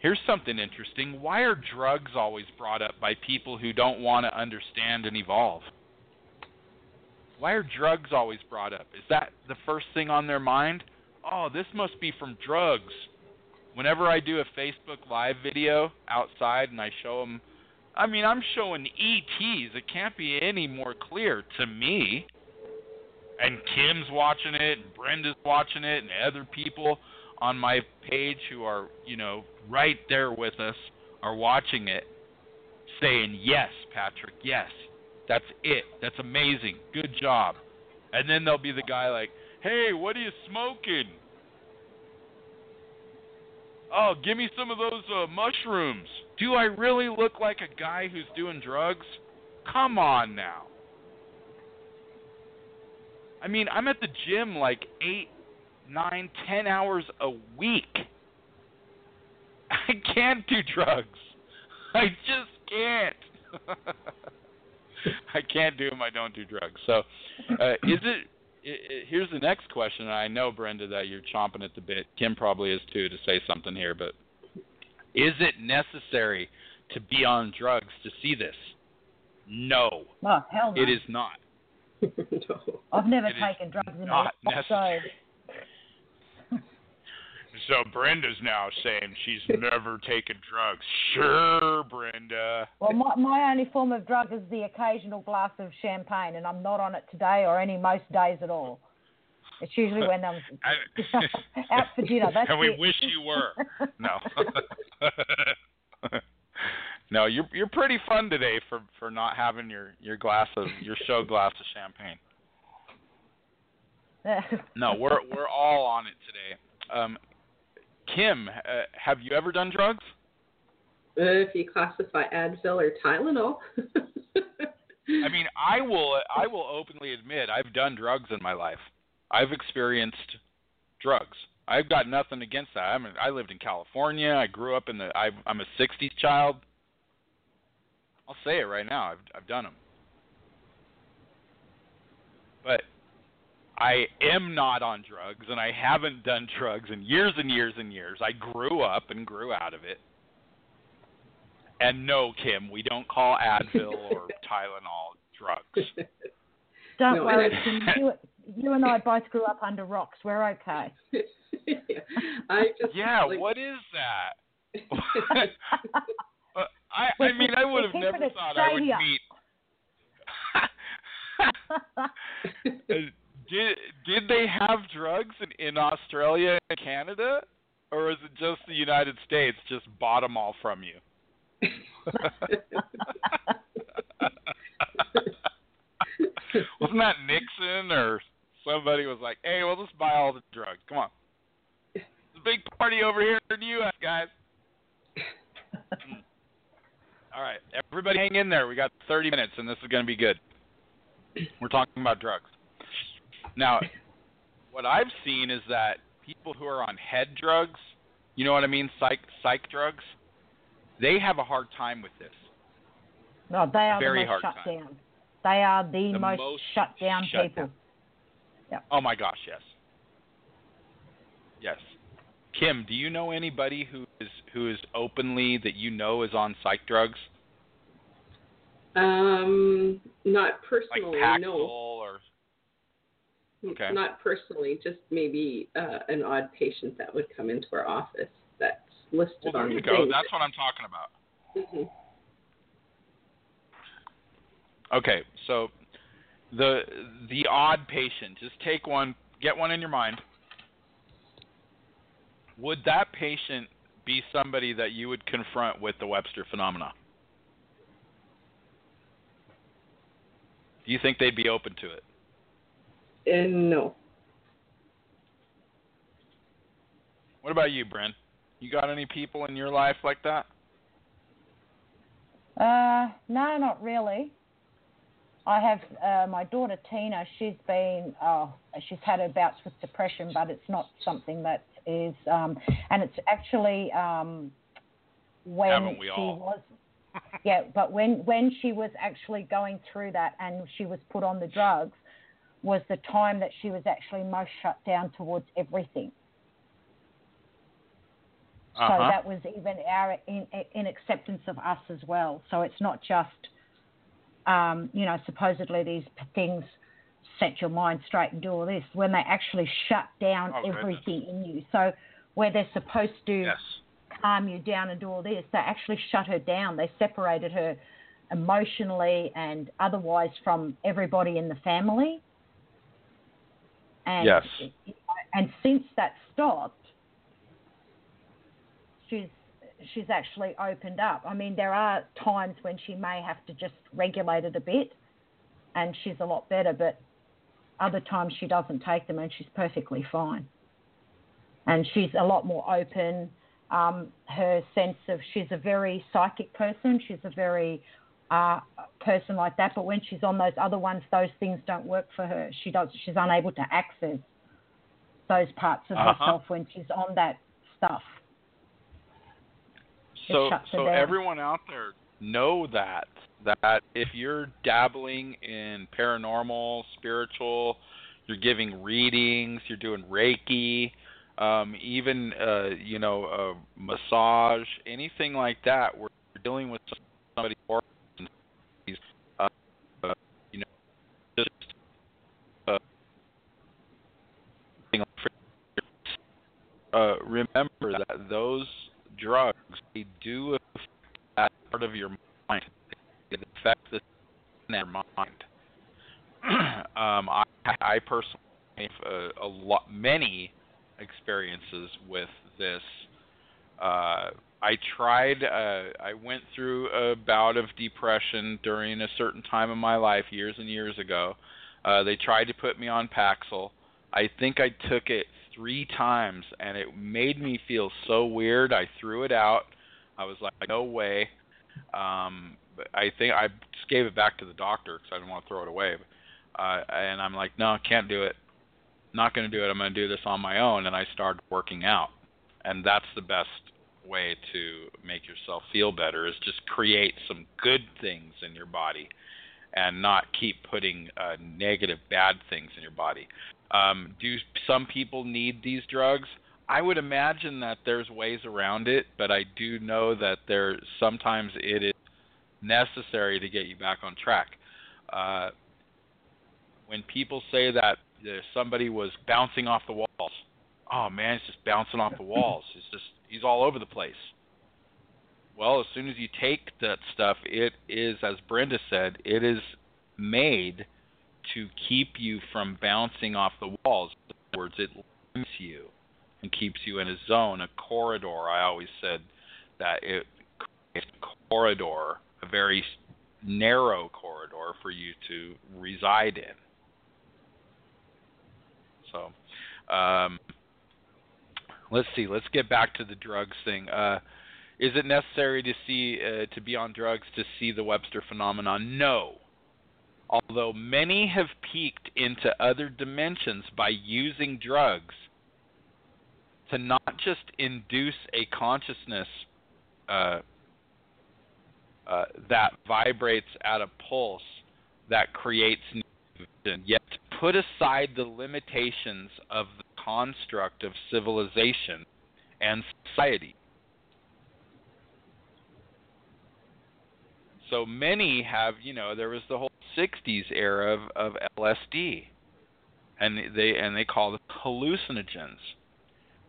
Here's something interesting. Why are drugs always brought up by people who don't want to understand and evolve? Why are drugs always brought up? Is that the first thing on their mind? Oh, this must be from drugs. Whenever I do a Facebook Live video outside and I show them, I mean, I'm showing ETs. It can't be any more clear to me. And Kim's watching it, and Brenda's watching it, and other people on my page who are, you know, right there with us are watching it saying, Yes, Patrick, yes. That's it. That's amazing. Good job. And then there'll be the guy like, Hey, what are you smoking? Oh, give me some of those uh, mushrooms. Do I really look like a guy who's doing drugs? Come on now. I mean, I'm at the gym like eight, nine, ten hours a week. I can't do drugs. I just can't. I can't do them. I don't do drugs. So, uh, is it, it? Here's the next question. I know Brenda that you're chomping at the bit. Kim probably is too to say something here. But is it necessary to be on drugs to see this? No. Oh, hell no. It is not. no. I've never It is taken drugs in my life, so necessary. There's So Brenda's now saying she's never taken drugs. Sure, Brenda. Well, my, my only form of drug is the occasional glass of champagne, and I'm not on it today or any most days at all. It's usually when I'm out for dinner. That's and we it. wish you were. No. no, you're you're pretty fun today for for not having your your glass of your show glass of champagne. No, we're we're all on it today. Um, Kim, uh, have you ever done drugs? Uh, if you classify Advil or Tylenol. I mean, I will I will openly admit I've done drugs in my life. I've experienced drugs. I've got nothing against that. I'm I lived in California. I grew up in the I I'm a 60s child. I'll say it right now. I've I've done them. But I am not on drugs and I haven't done drugs in years and years and years. I grew up and grew out of it. And no, Kim, we don't call Advil or Tylenol drugs. Don't No, worry, Kim, you, you and I both grew up under rocks. We're okay. I just Yeah, like, what is that? I I mean, I would have keeping never it thought I would meet. Did did they have drugs in, in Australia and Canada, or is it just the United States just bought them all from you? Wasn't that Nixon or somebody was like, "Hey, we'll just buy all the drugs. Come on, it's a big party over here in the U.S., guys." all right, everybody, hang in there. We got 30 minutes, and this is going to be good. We're talking about drugs. Now, what I've seen is that people who are on head drugs, you know what I mean, psych psych drugs, they have a hard time with this. No, they are Very the most hard shut time. down. They are the, The most, most shut down shut people. Oh my gosh, yes. Yes. Kim, do you know anybody who is who is openly that you know is on psych drugs, um, not like personally, Paxil no. or okay. Not personally, just maybe uh, an odd patient that would come into our office that's listed Well, there on you the go. thing. That's what I'm talking about. Mhm. Okay, so the the odd patient, just take one, get one in your mind. Would that patient be somebody that you would confront with the Webster phenomena? Do you think they'd be open to it? And no. What about you, Bryn? You got any people in your life like that? Uh, no, not really. I have uh, my daughter Tina. She's been, oh, she's had her bouts with depression, but it's not something that is, um, and it's actually um, when Haven't we she all? was, yeah, but when when she was actually going through that and she was put on the drugs, was the time that she was actually most shut down towards everything. So Uh-huh. that was even our in, in acceptance of us as well. So it's not just, um, you know, supposedly these things set your mind straight and do all this when they actually shut down Oh, goodness. everything in you. So where they're supposed to Yes. calm you down and do all this, they actually shut her down. They separated her emotionally and otherwise from everybody in the family. And Yes. and since that stopped, she's she's actually opened up. I mean, there are times when she may have to just regulate it a bit, and she's a lot better. But other times she doesn't take them, and she's perfectly fine. And she's a lot more open. Um, her sense of she's a very psychic person. She's a very uh, person like that. But when she's on those other ones, those things don't work for her. She does. She's unable to access those parts of Uh-huh. herself when she's on that stuff. It So, so everyone out there know that that if you're dabbling in paranormal, spiritual, you're giving readings, you're doing Reiki, um, even uh, you know uh, massage, anything like that, where you're dealing with somebody or uh, uh, you know just uh, remember that those drugs they do affect that part of your mind. They affect the in your mind. um, I, I personally have a, a lot, many experiences with this. Uh, I tried. Uh, I went through a bout of depression during a certain time of my life years and years ago. Uh, they tried to put me on Paxil. I think I took it three times, and it made me feel so weird. I threw it out. I was like, no way. Um, but I think I just gave it back to the doctor because I didn't want to throw it away. Uh, and I'm like, no, I can't do it. Not going to do it. I'm going to do this on my own. And I started working out, and that's the best way to make yourself feel better is just create some good things in your body and not keep putting uh, negative bad things in your body um, do some people need these drugs? I would imagine that there's ways around it but i do know that there sometimes it is necessary to get you back on track. Uh, when people say that somebody was bouncing off the walls oh man he's just bouncing off the walls. He's just he's all over the place. Well, as soon as you take that stuff, it is, as Brenda said, it is made to keep you from bouncing off the walls. In other words, it limits you and keeps you in a zone, a corridor. I always said that it creates a corridor, a very narrow corridor for you to reside in. So, um, let's see. Let's get back to the drugs thing. Uh, is it necessary to see uh, to be on drugs to see the Webster phenomenon? No. Although many have peeked into other dimensions by using drugs to not just induce a consciousness uh, uh, that vibrates at a pulse that creates new vision, yet put aside the limitations of the construct of civilization and society. So many have, you know, there was the whole 60s era of, of LSD, and they and they call it hallucinogens.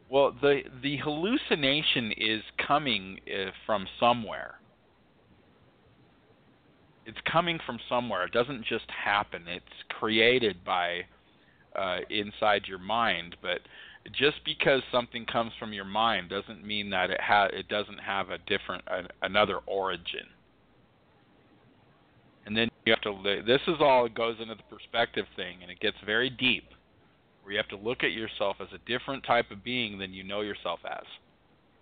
Well, the the hallucination is coming uh, from somewhere. It's coming from somewhere. It doesn't just happen. It's created by uh, inside your mind, but just because something comes from your mind doesn't mean that it ha- it doesn't have a different uh, another origin. You have to this is all it goes into the perspective thing and it gets very deep where you have to look at yourself as a different type of being than you know yourself as.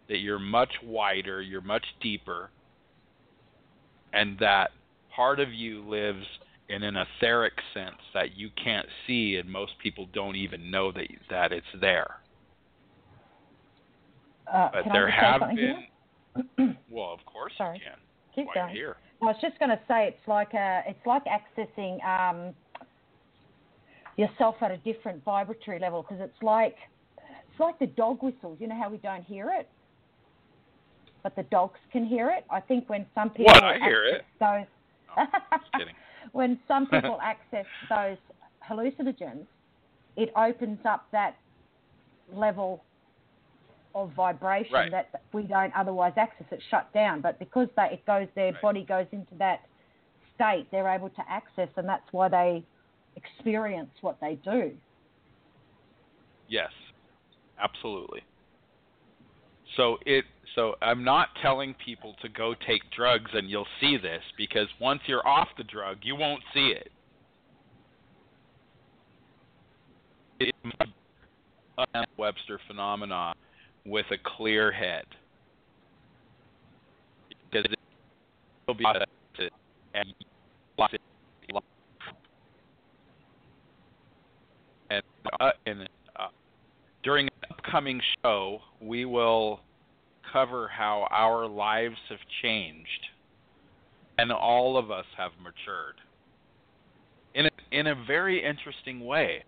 That you're much wider, you're much deeper, and that part of you lives in an etheric sense that you can't see and most people don't even know that that it's there. Uh, But there have been here? well, of course Sorry. you can. Keep going. here. I was just going to say it's like a, it's like accessing um, yourself at a different vibratory level because it's like it's like the dog whistles. You know how we don't hear it, but the dogs can hear it. I think when some people What? I hear access those Oh, when some people access those hallucinogens, it opens up that level of vibration Right. that we don't otherwise access. It's shut down, but because they, it goes, their Right. body goes into that state, they're able to access, and that's why they experience what they do. Yes, absolutely. So it so I'm not telling people to go take drugs and you'll see this because once you're off the drug, you won't see it. It Webster phenomenon with a clear head. Because it will be and uh, and uh, during an upcoming show, we will cover how our lives have changed, and all of us have matured in a, in a very interesting way,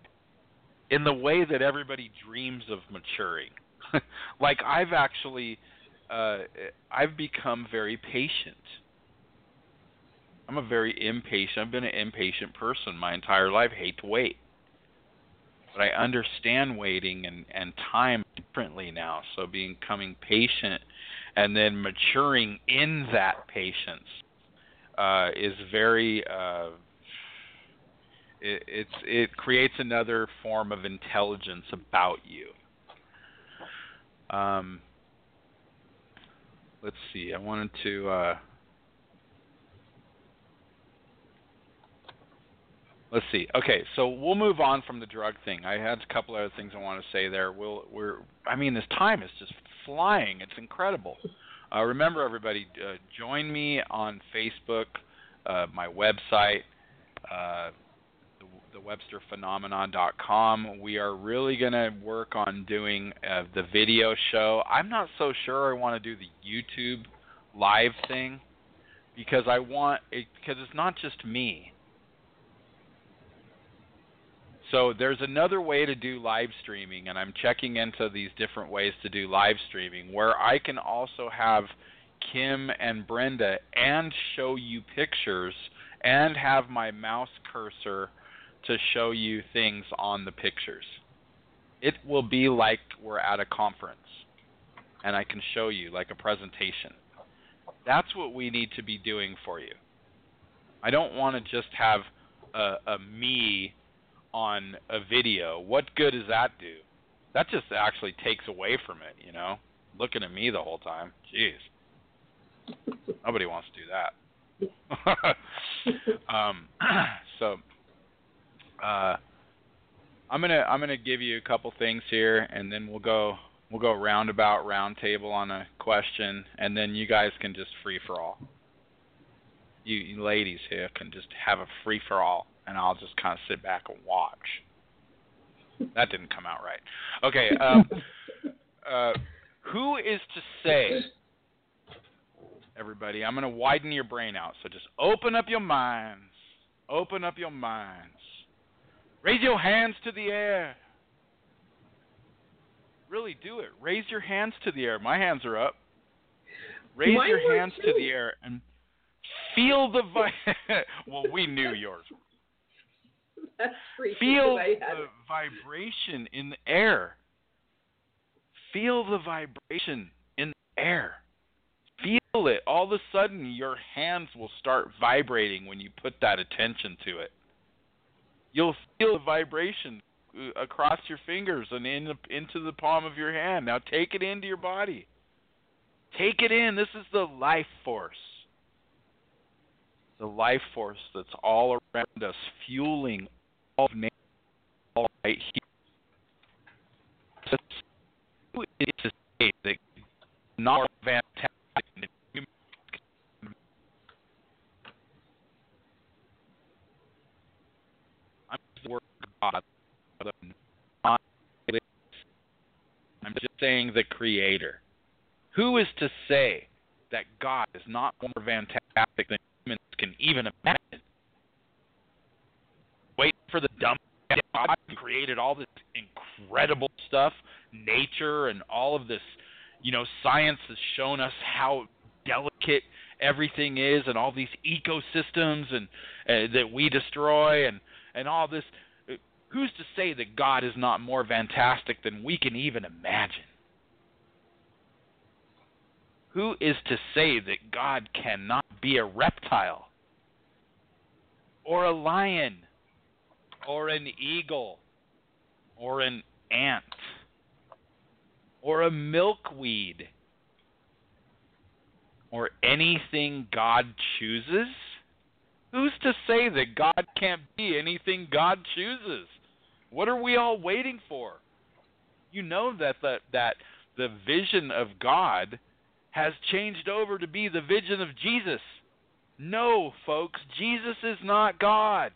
in the way that everybody dreams of maturing. like I've actually, uh, I've become very patient. I'm a very impatient. I've been an impatient person my entire life. Hate to wait. but I understand waiting and and time differently now. So becoming patient and then maturing in that patience uh, is very uh, it, it's it creates another form of intelligence about you. Um, let's see. I wanted to. Uh, let's see. Okay, so we'll move on from the drug thing. I had a couple other things I want to say there. We'll, we're, I mean, this time is just flying. It's incredible. Uh, remember, everybody, uh, join me on Facebook, uh, my website, uh, the, the WebsterPhenomenon.com. We are really going to work on doing uh, the video show. I'm not so sure I want to do the YouTube live thing because I want it because it's not just me. So there's another way to do live streaming, and I'm checking into these different ways to do live streaming where I can also have Kim and Brenda and show you pictures and have my mouse cursor to show you things on the pictures. It will be like we're at a conference and I can show you like a presentation. That's what we need to be doing for you. I don't want to just have a, a me on a video, what good does that do? That just actually takes away from it, you know. Looking at me the whole time. Jeez. Nobody wants to do that. um, so uh, I'm gonna I'm gonna give you a couple things here, and then we'll go we'll go roundabout roundtable on a question, and then you guys can just free for all. You, you ladies here can just have a free for all and I'll just kind of sit back and watch. That didn't come out right. Okay. Um, uh, who is to say, everybody? I'm going to widen your brain out. So just open up your minds. Open up your minds. Raise your hands to the air. Really do it. Raise your hands to the air. My hands are up. Raise Mine your hands too. to the air and feel the vi- well, we knew yours. Feel the vibration in the air. Feel the vibration in the air. Feel it. All of a sudden, your hands will start vibrating when you put that attention to it. You'll feel the vibration uh, across your fingers and in the, into the palm of your hand. Now take it into your body. Take it in. This is the life force. The life force that's all around us, fueling all of nature, all right here. Is to say that not? I'm the word God. I'm just saying the Creator. Who is to say that God is not more fantastic than humans can even imagine? Wait for the dumb God who created all this incredible stuff, nature, and all of this. You know, science has shown us how delicate everything is, and all these ecosystems, and uh, that we destroy, and and all this. Who's to say that God is not more fantastic than we can even imagine? Who is to say that God cannot be a reptile or a lion or an eagle or an ant or a milkweed or anything God chooses? Who's to say that God can't be anything God chooses? What are we all waiting for? You know that the, that the vision of God has changed over to be the vision of Jesus. No, folks, Jesus is not God.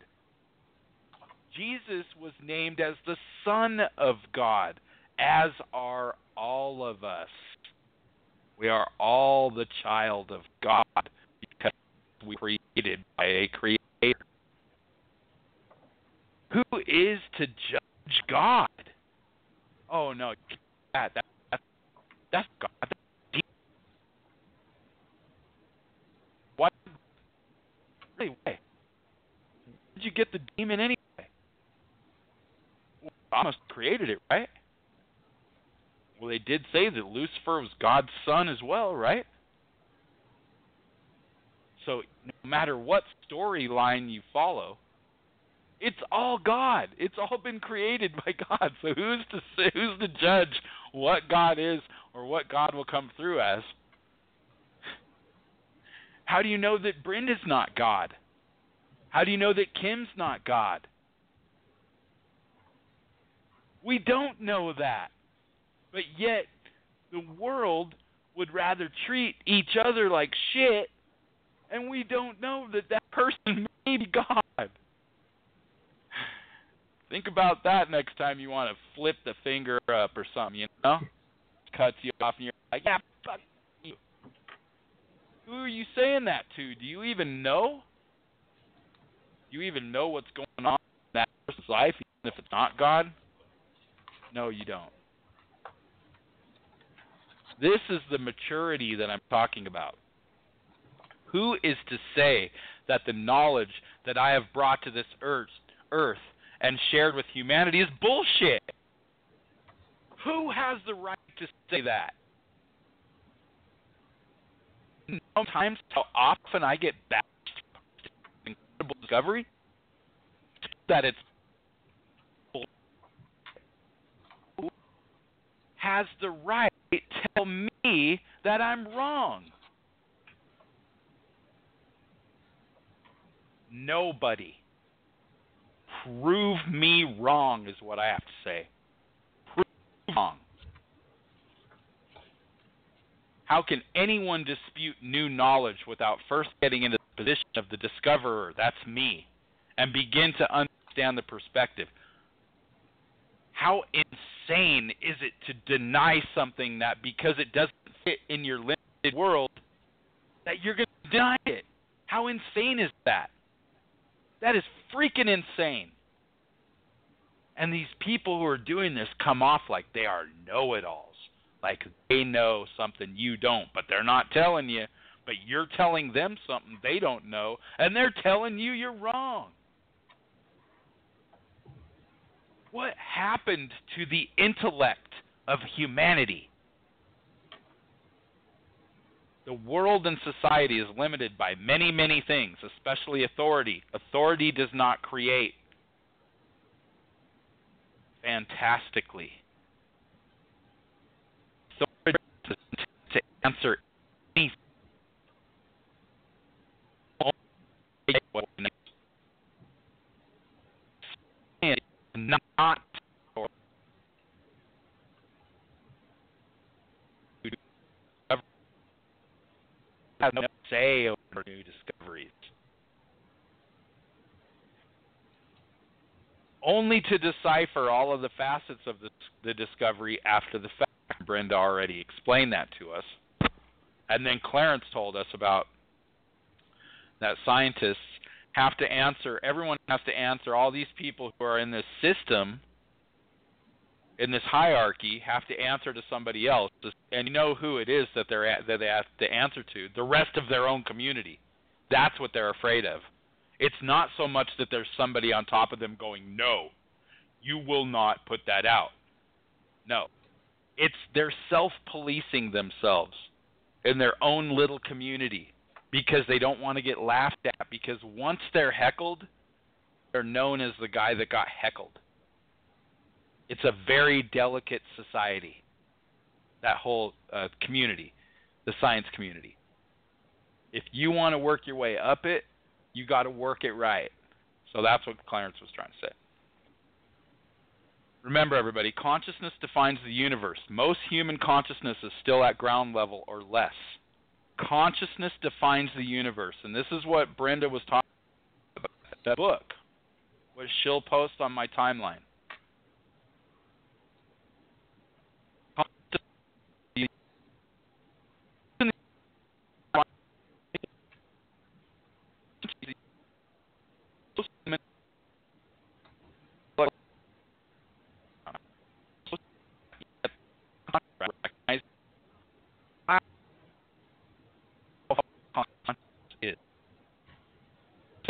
Jesus was named as the Son of God, as are all of us. We are all the child of God because we created by a creator. Who is to judge God? Oh no, that, that, that that's God. That's deep. Why? Where did you get the demon anyway? God must have created it, right? Well, they did say that Lucifer was God's son as well, right? So no matter what storyline you follow, it's all God. It's all been created by God. So who's to say, who's to judge what God is or what God will come through as? How do you know that Brenda's not God? How do you know that Kim's not God? We don't know that. But yet, the world would rather treat each other like shit, and we don't know that that person may be God. Think about that next time you want to flip the finger up or something, you know? Cuts you off, and you're like, yeah, fuck you. Who are you saying that to? Do you even know? Do you even know what's going on in that person's life, even if it's not God? No, you don't. This is the maturity that I'm talking about. Who is to say that the knowledge that I have brought to this earth, earth and shared with humanity is bullshit? Who has the right to say that? Sometimes how often I get bashed incredible discovery that it's has the right to tell me that I'm wrong. Nobody. Prove me wrong is what I have to say. Prove me wrong. How can anyone dispute new knowledge without first getting into the position of the discoverer, that's me, and begin to understand the perspective? How insane is it to deny something that because it doesn't fit in your limited world, that you're going to deny it? How insane is that? That is freaking insane. And these people who are doing this come off like they are know it alls. Like they know something you don't, but they're not telling you. But you're telling them something they don't know, and they're telling you you're wrong. What happened to the intellect of humanity? The world and society is limited by many, many things, especially authority. Authority does not create fantastically. Authority to answer anything. Not have no say over new discoveries. Only to decipher all of the facets of the, the discovery after the fact. Brenda already explained that to us. And then Clarence told us about that scientists have to answer, everyone has to answer, all these people who are in this system, in this hierarchy, have to answer to somebody else. And you know who it is that, they're, that they have to answer to? The rest of their own community. That's what they're afraid of. It's not so much that there's somebody on top of them going, no, you will not put that out. No. It's they're self policing themselves in their own little community because they don't want to get laughed at. Because once they're heckled, they're known as the guy that got heckled. It's a very delicate society, that whole uh, community, the science community. If you want to work your way up it, you got to work it right. So that's what Clarence was trying to say. Remember, everybody, consciousness defines the universe. Most human consciousness is still at ground level or less. Consciousness defines the universe, and this is what Brenda was talking about that book, which she'll post on my timeline.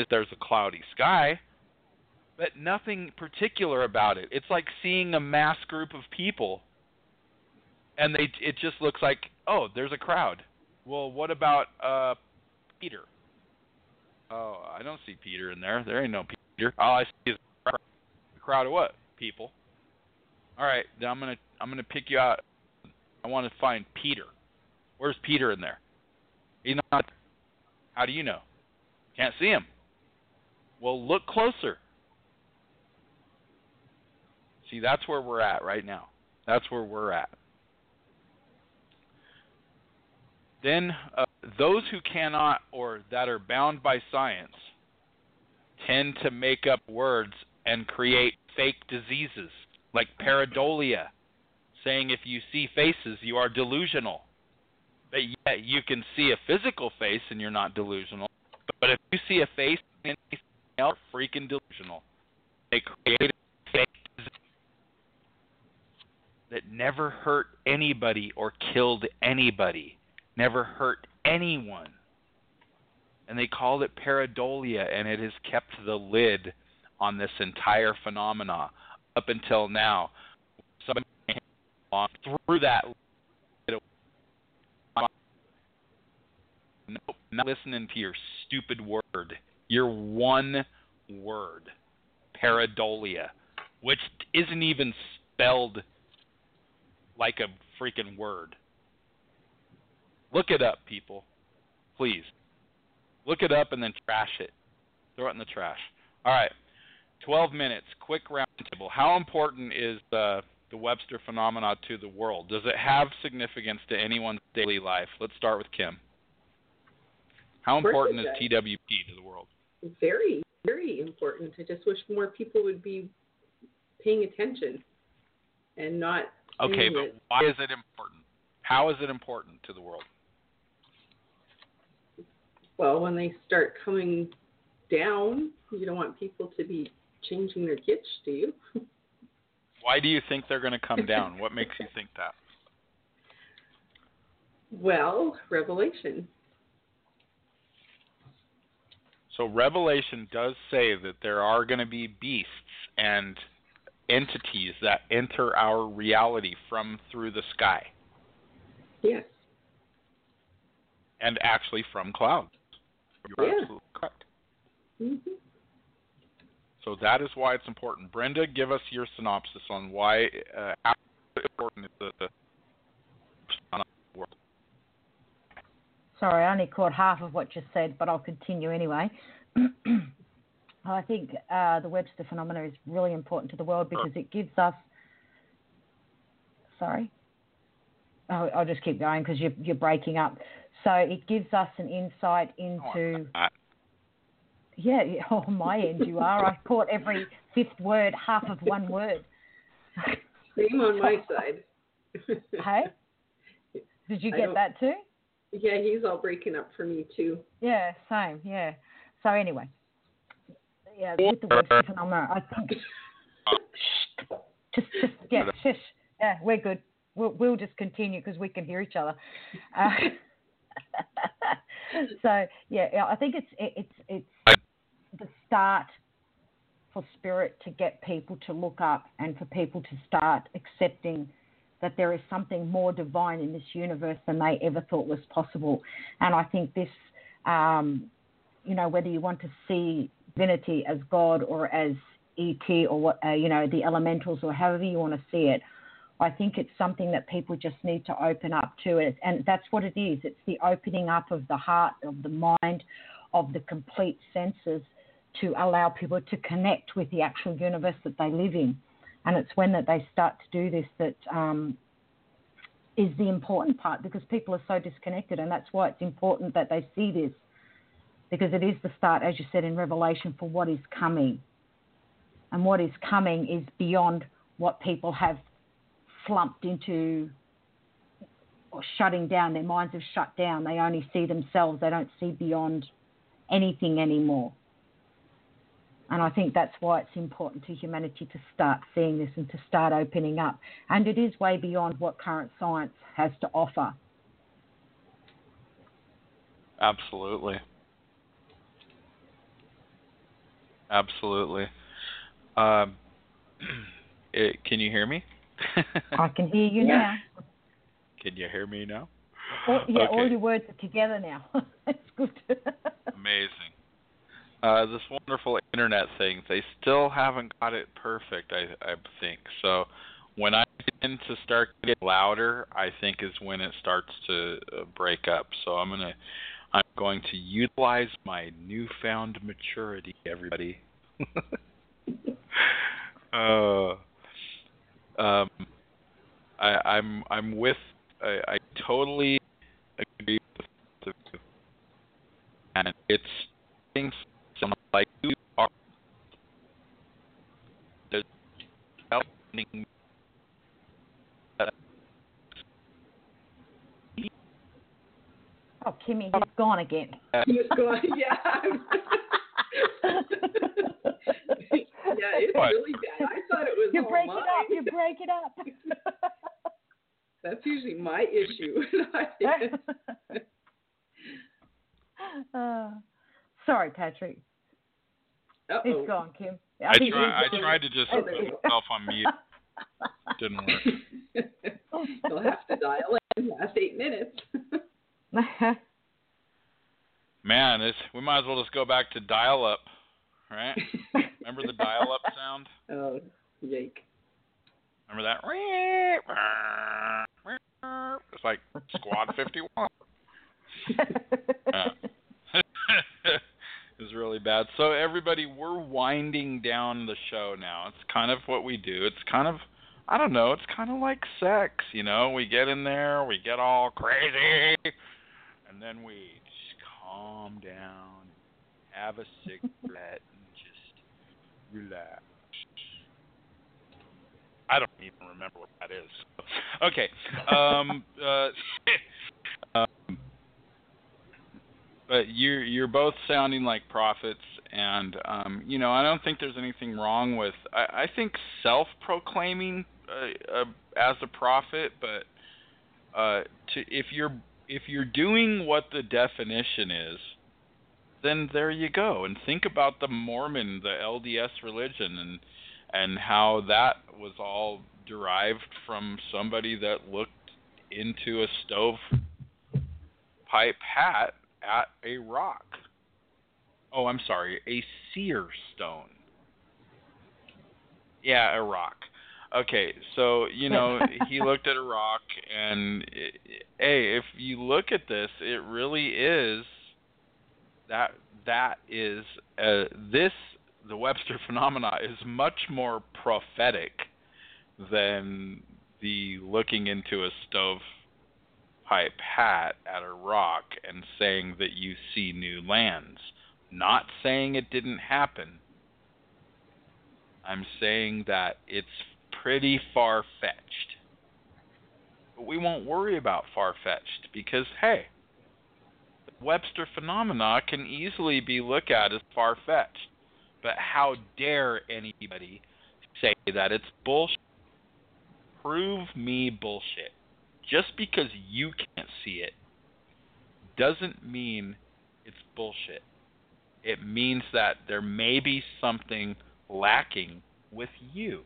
If there's a cloudy sky, but nothing particular about it. It's like seeing a mass group of people, and they it just looks like oh, there's a crowd. Well, what about uh Peter? Oh, I don't see Peter in there. There ain't no Peter. All I see is a crowd. Of what? People. All right, then I'm gonna I'm gonna pick you out. I want to find Peter. Where's Peter in there? He's not. How do you know? Can't see him. Well, look closer. See, that's where we're at right now. That's where we're at. Then uh, those who cannot or that are bound by science tend to make up words and create fake diseases like pareidolia, saying if you see faces, you are delusional. But yet you can see a physical face and you're not delusional. But if you see a face anything freaking delusional. They create a fake that never hurt anybody or killed anybody, never hurt anyone. And they called it pareidolia, and it has kept the lid on this entire phenomena up until now. Somebody along through that. Nope, not listening to your stupid word. Your one word, pareidolia, which isn't even spelled like a freaking word. Look it up, people. Please. Look it up and then trash it. Throw it in the trash. All right. 12 minutes. Quick roundtable. How important is the, the Webster phenomena to the world? Does it have significance to anyone's daily life? Let's start with Kim. How important is. TWP to the world? Very, very important. I just wish more people would be paying attention and not. Okay, but it. why is it important? How is it important to the world? Well, when they start coming down, you don't want people to be changing their kitsch, do you? Why do you think they're going to come down? What makes you think that? well, Revelation. So Revelation does say that there are going to be beasts and entities that enter our reality from through the sky Yes. and actually from clouds. You're Yeah. absolutely correct. hmm So that is why it's important. Brenda, give us your synopsis on why uh, how important is the, the world. Sorry, I only caught half of what you said, but I'll continue anyway. I think uh, the Webster phenomena is really important to the world because it gives us. Sorry. Oh, I'll just keep going because you're, you're breaking up. So it gives us an insight into. Yeah, yeah, on my end you are. I caught every fifth word, half of one word. Same on my side. hey? Did you get that too? Yeah, he's all breaking up for me too. Yeah, same. Yeah. So anyway, yeah, with the Webster phenomena, I think just, just yeah, shush. Yeah, we're good. We'll we'll just continue because we can hear each other. Uh, so yeah, yeah, I think it's it, it's it's the start for spirit to get people to look up and for people to start accepting that there is something more divine in this universe than they ever thought was possible. And I think this, um, you know, whether you want to see divinity as God or as ET or what, uh, you know, the elementals or however you want to see it, I think it's something that people just need to open up to it. And that's what it is. It's the opening up of the heart, of the mind, of the complete senses to allow people to connect with the actual universe that they live in. And it's when that they start to do this that um, is the important part because people are so disconnected, and that's why it's important that they see this because it is the start, as you said in Revelation, for what is coming. And what is coming is beyond what people have slumped into or shutting down. Their minds have shut down. They only see themselves, they don't see beyond anything anymore. And I think that's why it's important to humanity to start seeing this and to start opening up. And it is way beyond what current science has to offer. Absolutely. Absolutely. Um, it, can you hear me? I can hear you Yeah. now. Can you hear me now? All, yeah, all your words are together now. That's good. Amazing. Uh, this wonderful internet thing, they still haven't got it perfect, I, I think. So when I begin to start getting louder, I think is when it starts to uh, break up. So I'm gonna, I'm going to utilize my newfound maturity, everybody. uh, um, I, I'm I'm with. I, I totally agree with the and it's things like you are there's helping oh, Kimmy, he's gone again. He's gone, yeah. yeah, it's What? really bad. I thought it was you all break mine. it up. You break it up. That's usually my issue. uh, sorry, Patrick. Uh-oh. He's gone, Kim. I, think try, I tried to just Oh, put there myself on mute. Didn't work. You'll have to dial in last eight minutes. Man, it's, we might as well just go back to dial up, right? Remember the dial up sound? oh, yake. Remember that? It's like Squad 51. Yeah. It was really bad. So everybody, we're winding down the show now. It's kind of what we do. It's kind of I don't know, it's kind of like sex, you know. We get in there, we get all crazy, and then we just calm down, have a cigarette and just relax. I don't even remember what that is. Okay. Um uh but you're you're both sounding like prophets, and um, you know I don't think there's anything wrong with. I, I think self-proclaiming uh, uh, as a prophet, but uh, to if you're if you're doing what the definition is, then there you go. And think about the Mormon, the LDS religion, and and how that was all derived from somebody that looked into a stove pipe hat at a rock. Oh, I'm sorry, a seer stone. Yeah, a rock. Okay, so you know he looked at a rock, and it, hey, if you look at this, it really is that that is uh, this the Webster phenomena is much more prophetic than the looking into a stove pipe hat at a rock and saying that you see new lands. Not saying it didn't happen. I'm saying that it's pretty far fetched. But we won't worry about far fetched because, hey, Webster phenomena can easily be looked at as far fetched. But how dare anybody say that it's bullshit? Prove me bullshit just because you can't see it doesn't mean it's bullshit. It means that there may be something lacking with you.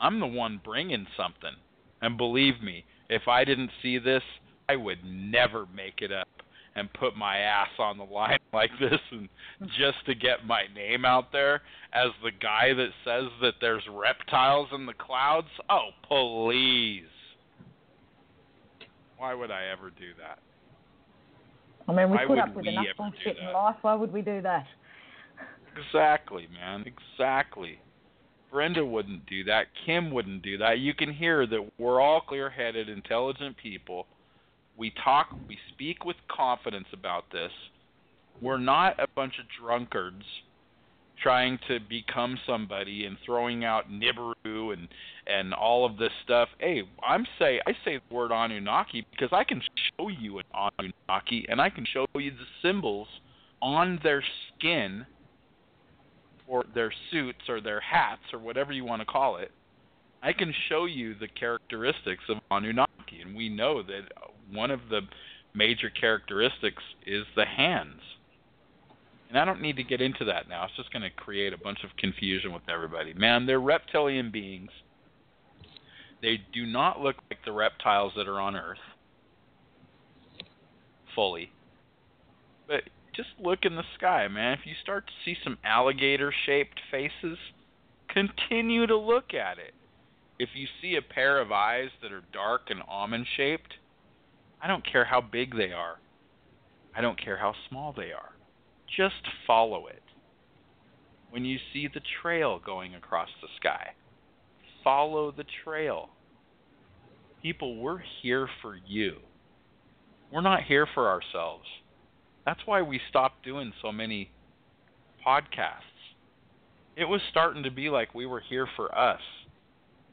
I'm the one bringing something. And believe me, if I didn't see this, I would never make it up and put my ass on the line like this and just to get my name out there as the guy that says that there's reptiles in the clouds. Oh, please. Why would I ever do that? I mean, we Why put up with enough bullshit in life. Why would we do that? Exactly, man. Exactly. Brenda wouldn't do that. Kim wouldn't do that. You can hear that we're all clear headed, intelligent people. We talk, we speak with confidence about this. We're not a bunch of drunkards trying to become somebody and throwing out Nibiru and and all of this stuff. Hey, I'm say I say the word Anunnaki because I can show you an Anunnaki and I can show you the symbols on their skin or their suits or their hats or whatever you want to call it. I can show you the characteristics of Anunnaki, and we know that one of the major characteristics is the hands. And I don't need to get into that now. It's just going to create a bunch of confusion with everybody. Man, they're reptilian beings. They do not look like the reptiles that are on Earth fully. But just look in the sky, man. If you start to see some alligator shaped faces, continue to look at it. If you see a pair of eyes that are dark and almond shaped, I don't care how big they are. I don't care how small they are. Just follow it. When you see the trail going across the sky, follow the trail. People, we're here for you. We're not here for ourselves. That's why we stopped doing so many podcasts. It was starting to be like we were here for us.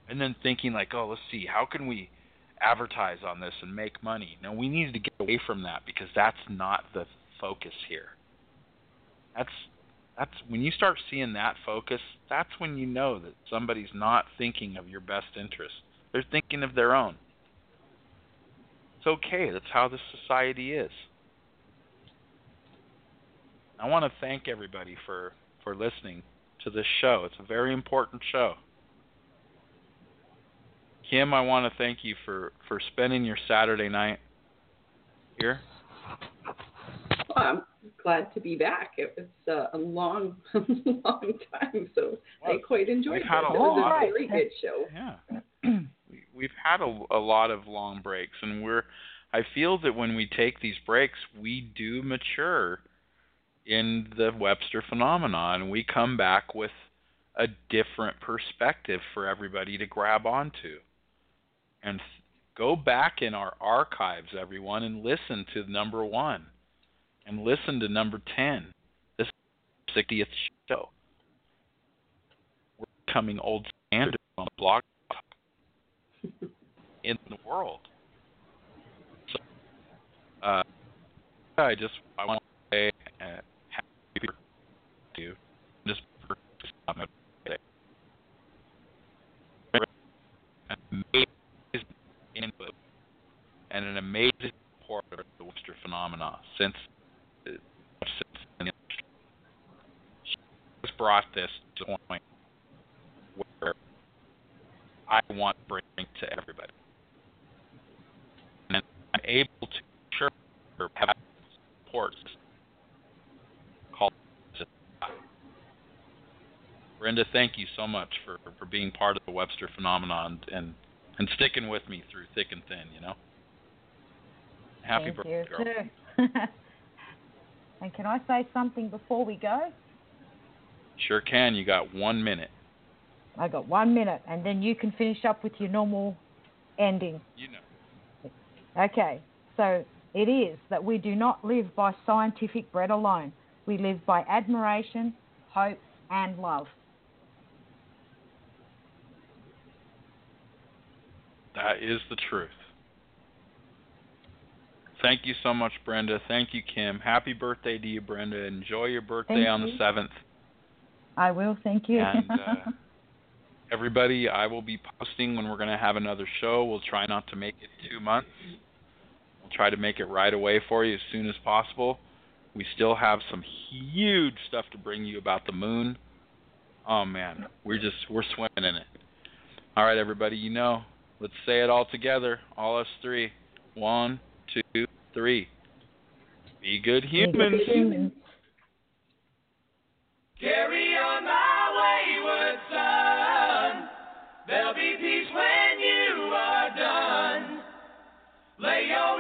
And then thinking like, "Oh, let's see, how can we advertise on this and make money?" No, we needed to get away from that because that's not the focus here. That's that's when you start seeing that focus, that's when you know that somebody's not thinking of your best interest. They're thinking of their own. It's okay. That's how this society is. I want to thank everybody for for listening to this show. It's a very important show. Kim, I want to thank you for for spending your Saturday night here. Well, I'm glad to be back. It was uh, a long, long time, so I quite enjoyed it. had a It was a very good show. Yeah. we, we've had a, a lot of long breaks, and we're. I feel that when we take these breaks, we do mature in the Webster phenomenon, we come back with a different perspective for everybody to grab onto. And go back in our archives, everyone, and listen to number one, and listen to number ten. This 60th show. We're becoming old standard on blog in the world. So, uh, I just I want to say uh, happy to you. Just for amazing input and an amazing support of the Webster phenomena since uh, since. She has brought this to the point where I want to bring to everybody. And I'm able to sure have support Brenda, thank you so much for, for being part of the Webster phenomenon and and sticking with me through thick and thin, you know. Happy Thank birthday, you girl. too. and can I say something before we go? Sure can. You got one minute. I got one minute, and then you can finish up with your normal ending. You know. Okay, so it is that we do not live by scientific bread alone. We live by admiration, hope, and love. That is the truth. Thank you so much, Brenda. Thank you, Kim. Happy birthday to you, Brenda. Enjoy your birthday Thank on you. the seventh. I will, thank you. And uh, everybody, I will be posting when we're going to have another show. We'll try not to make it two months. We'll try to make it right away for you as soon as possible. We still have some huge stuff to bring you about the moon. Oh man, we're just we're swimming in it. All right, everybody, you know, let's say it all together, all us three. One, two, three. Be good humans. Carry on my wayward son. There'll be peace when you are done. Lay your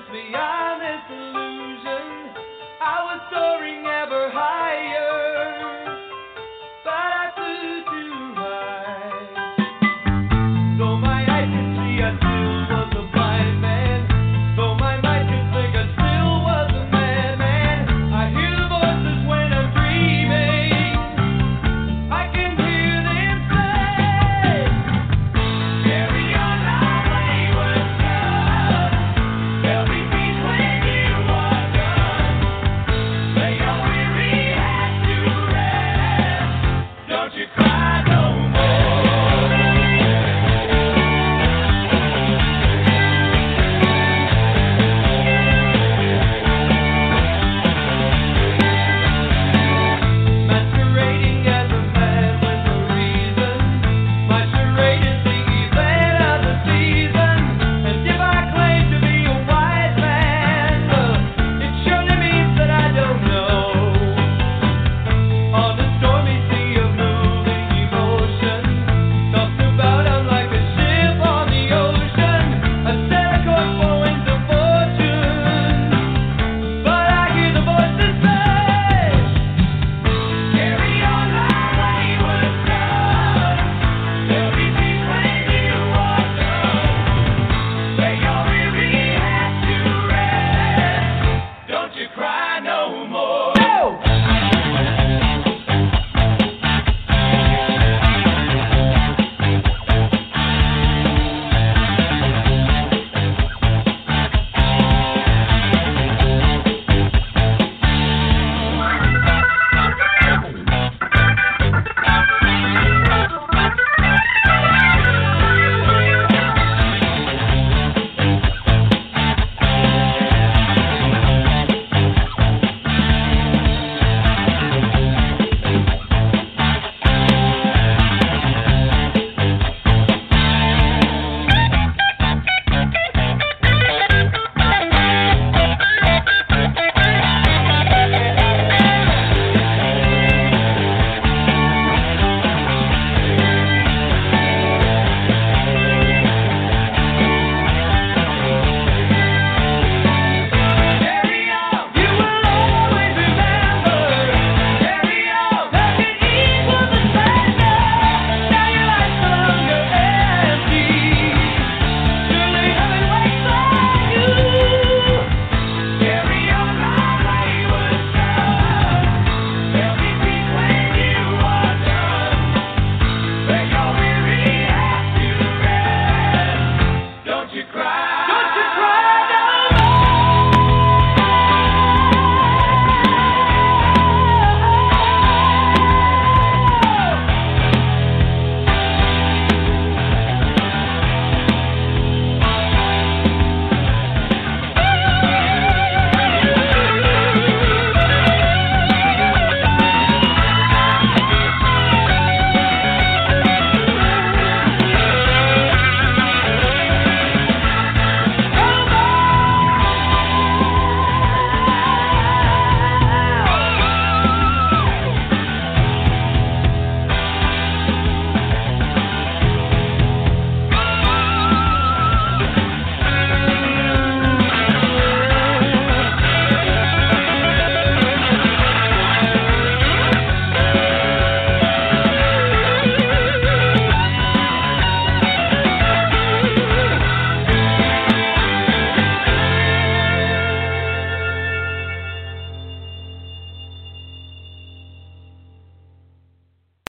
Let's be honest.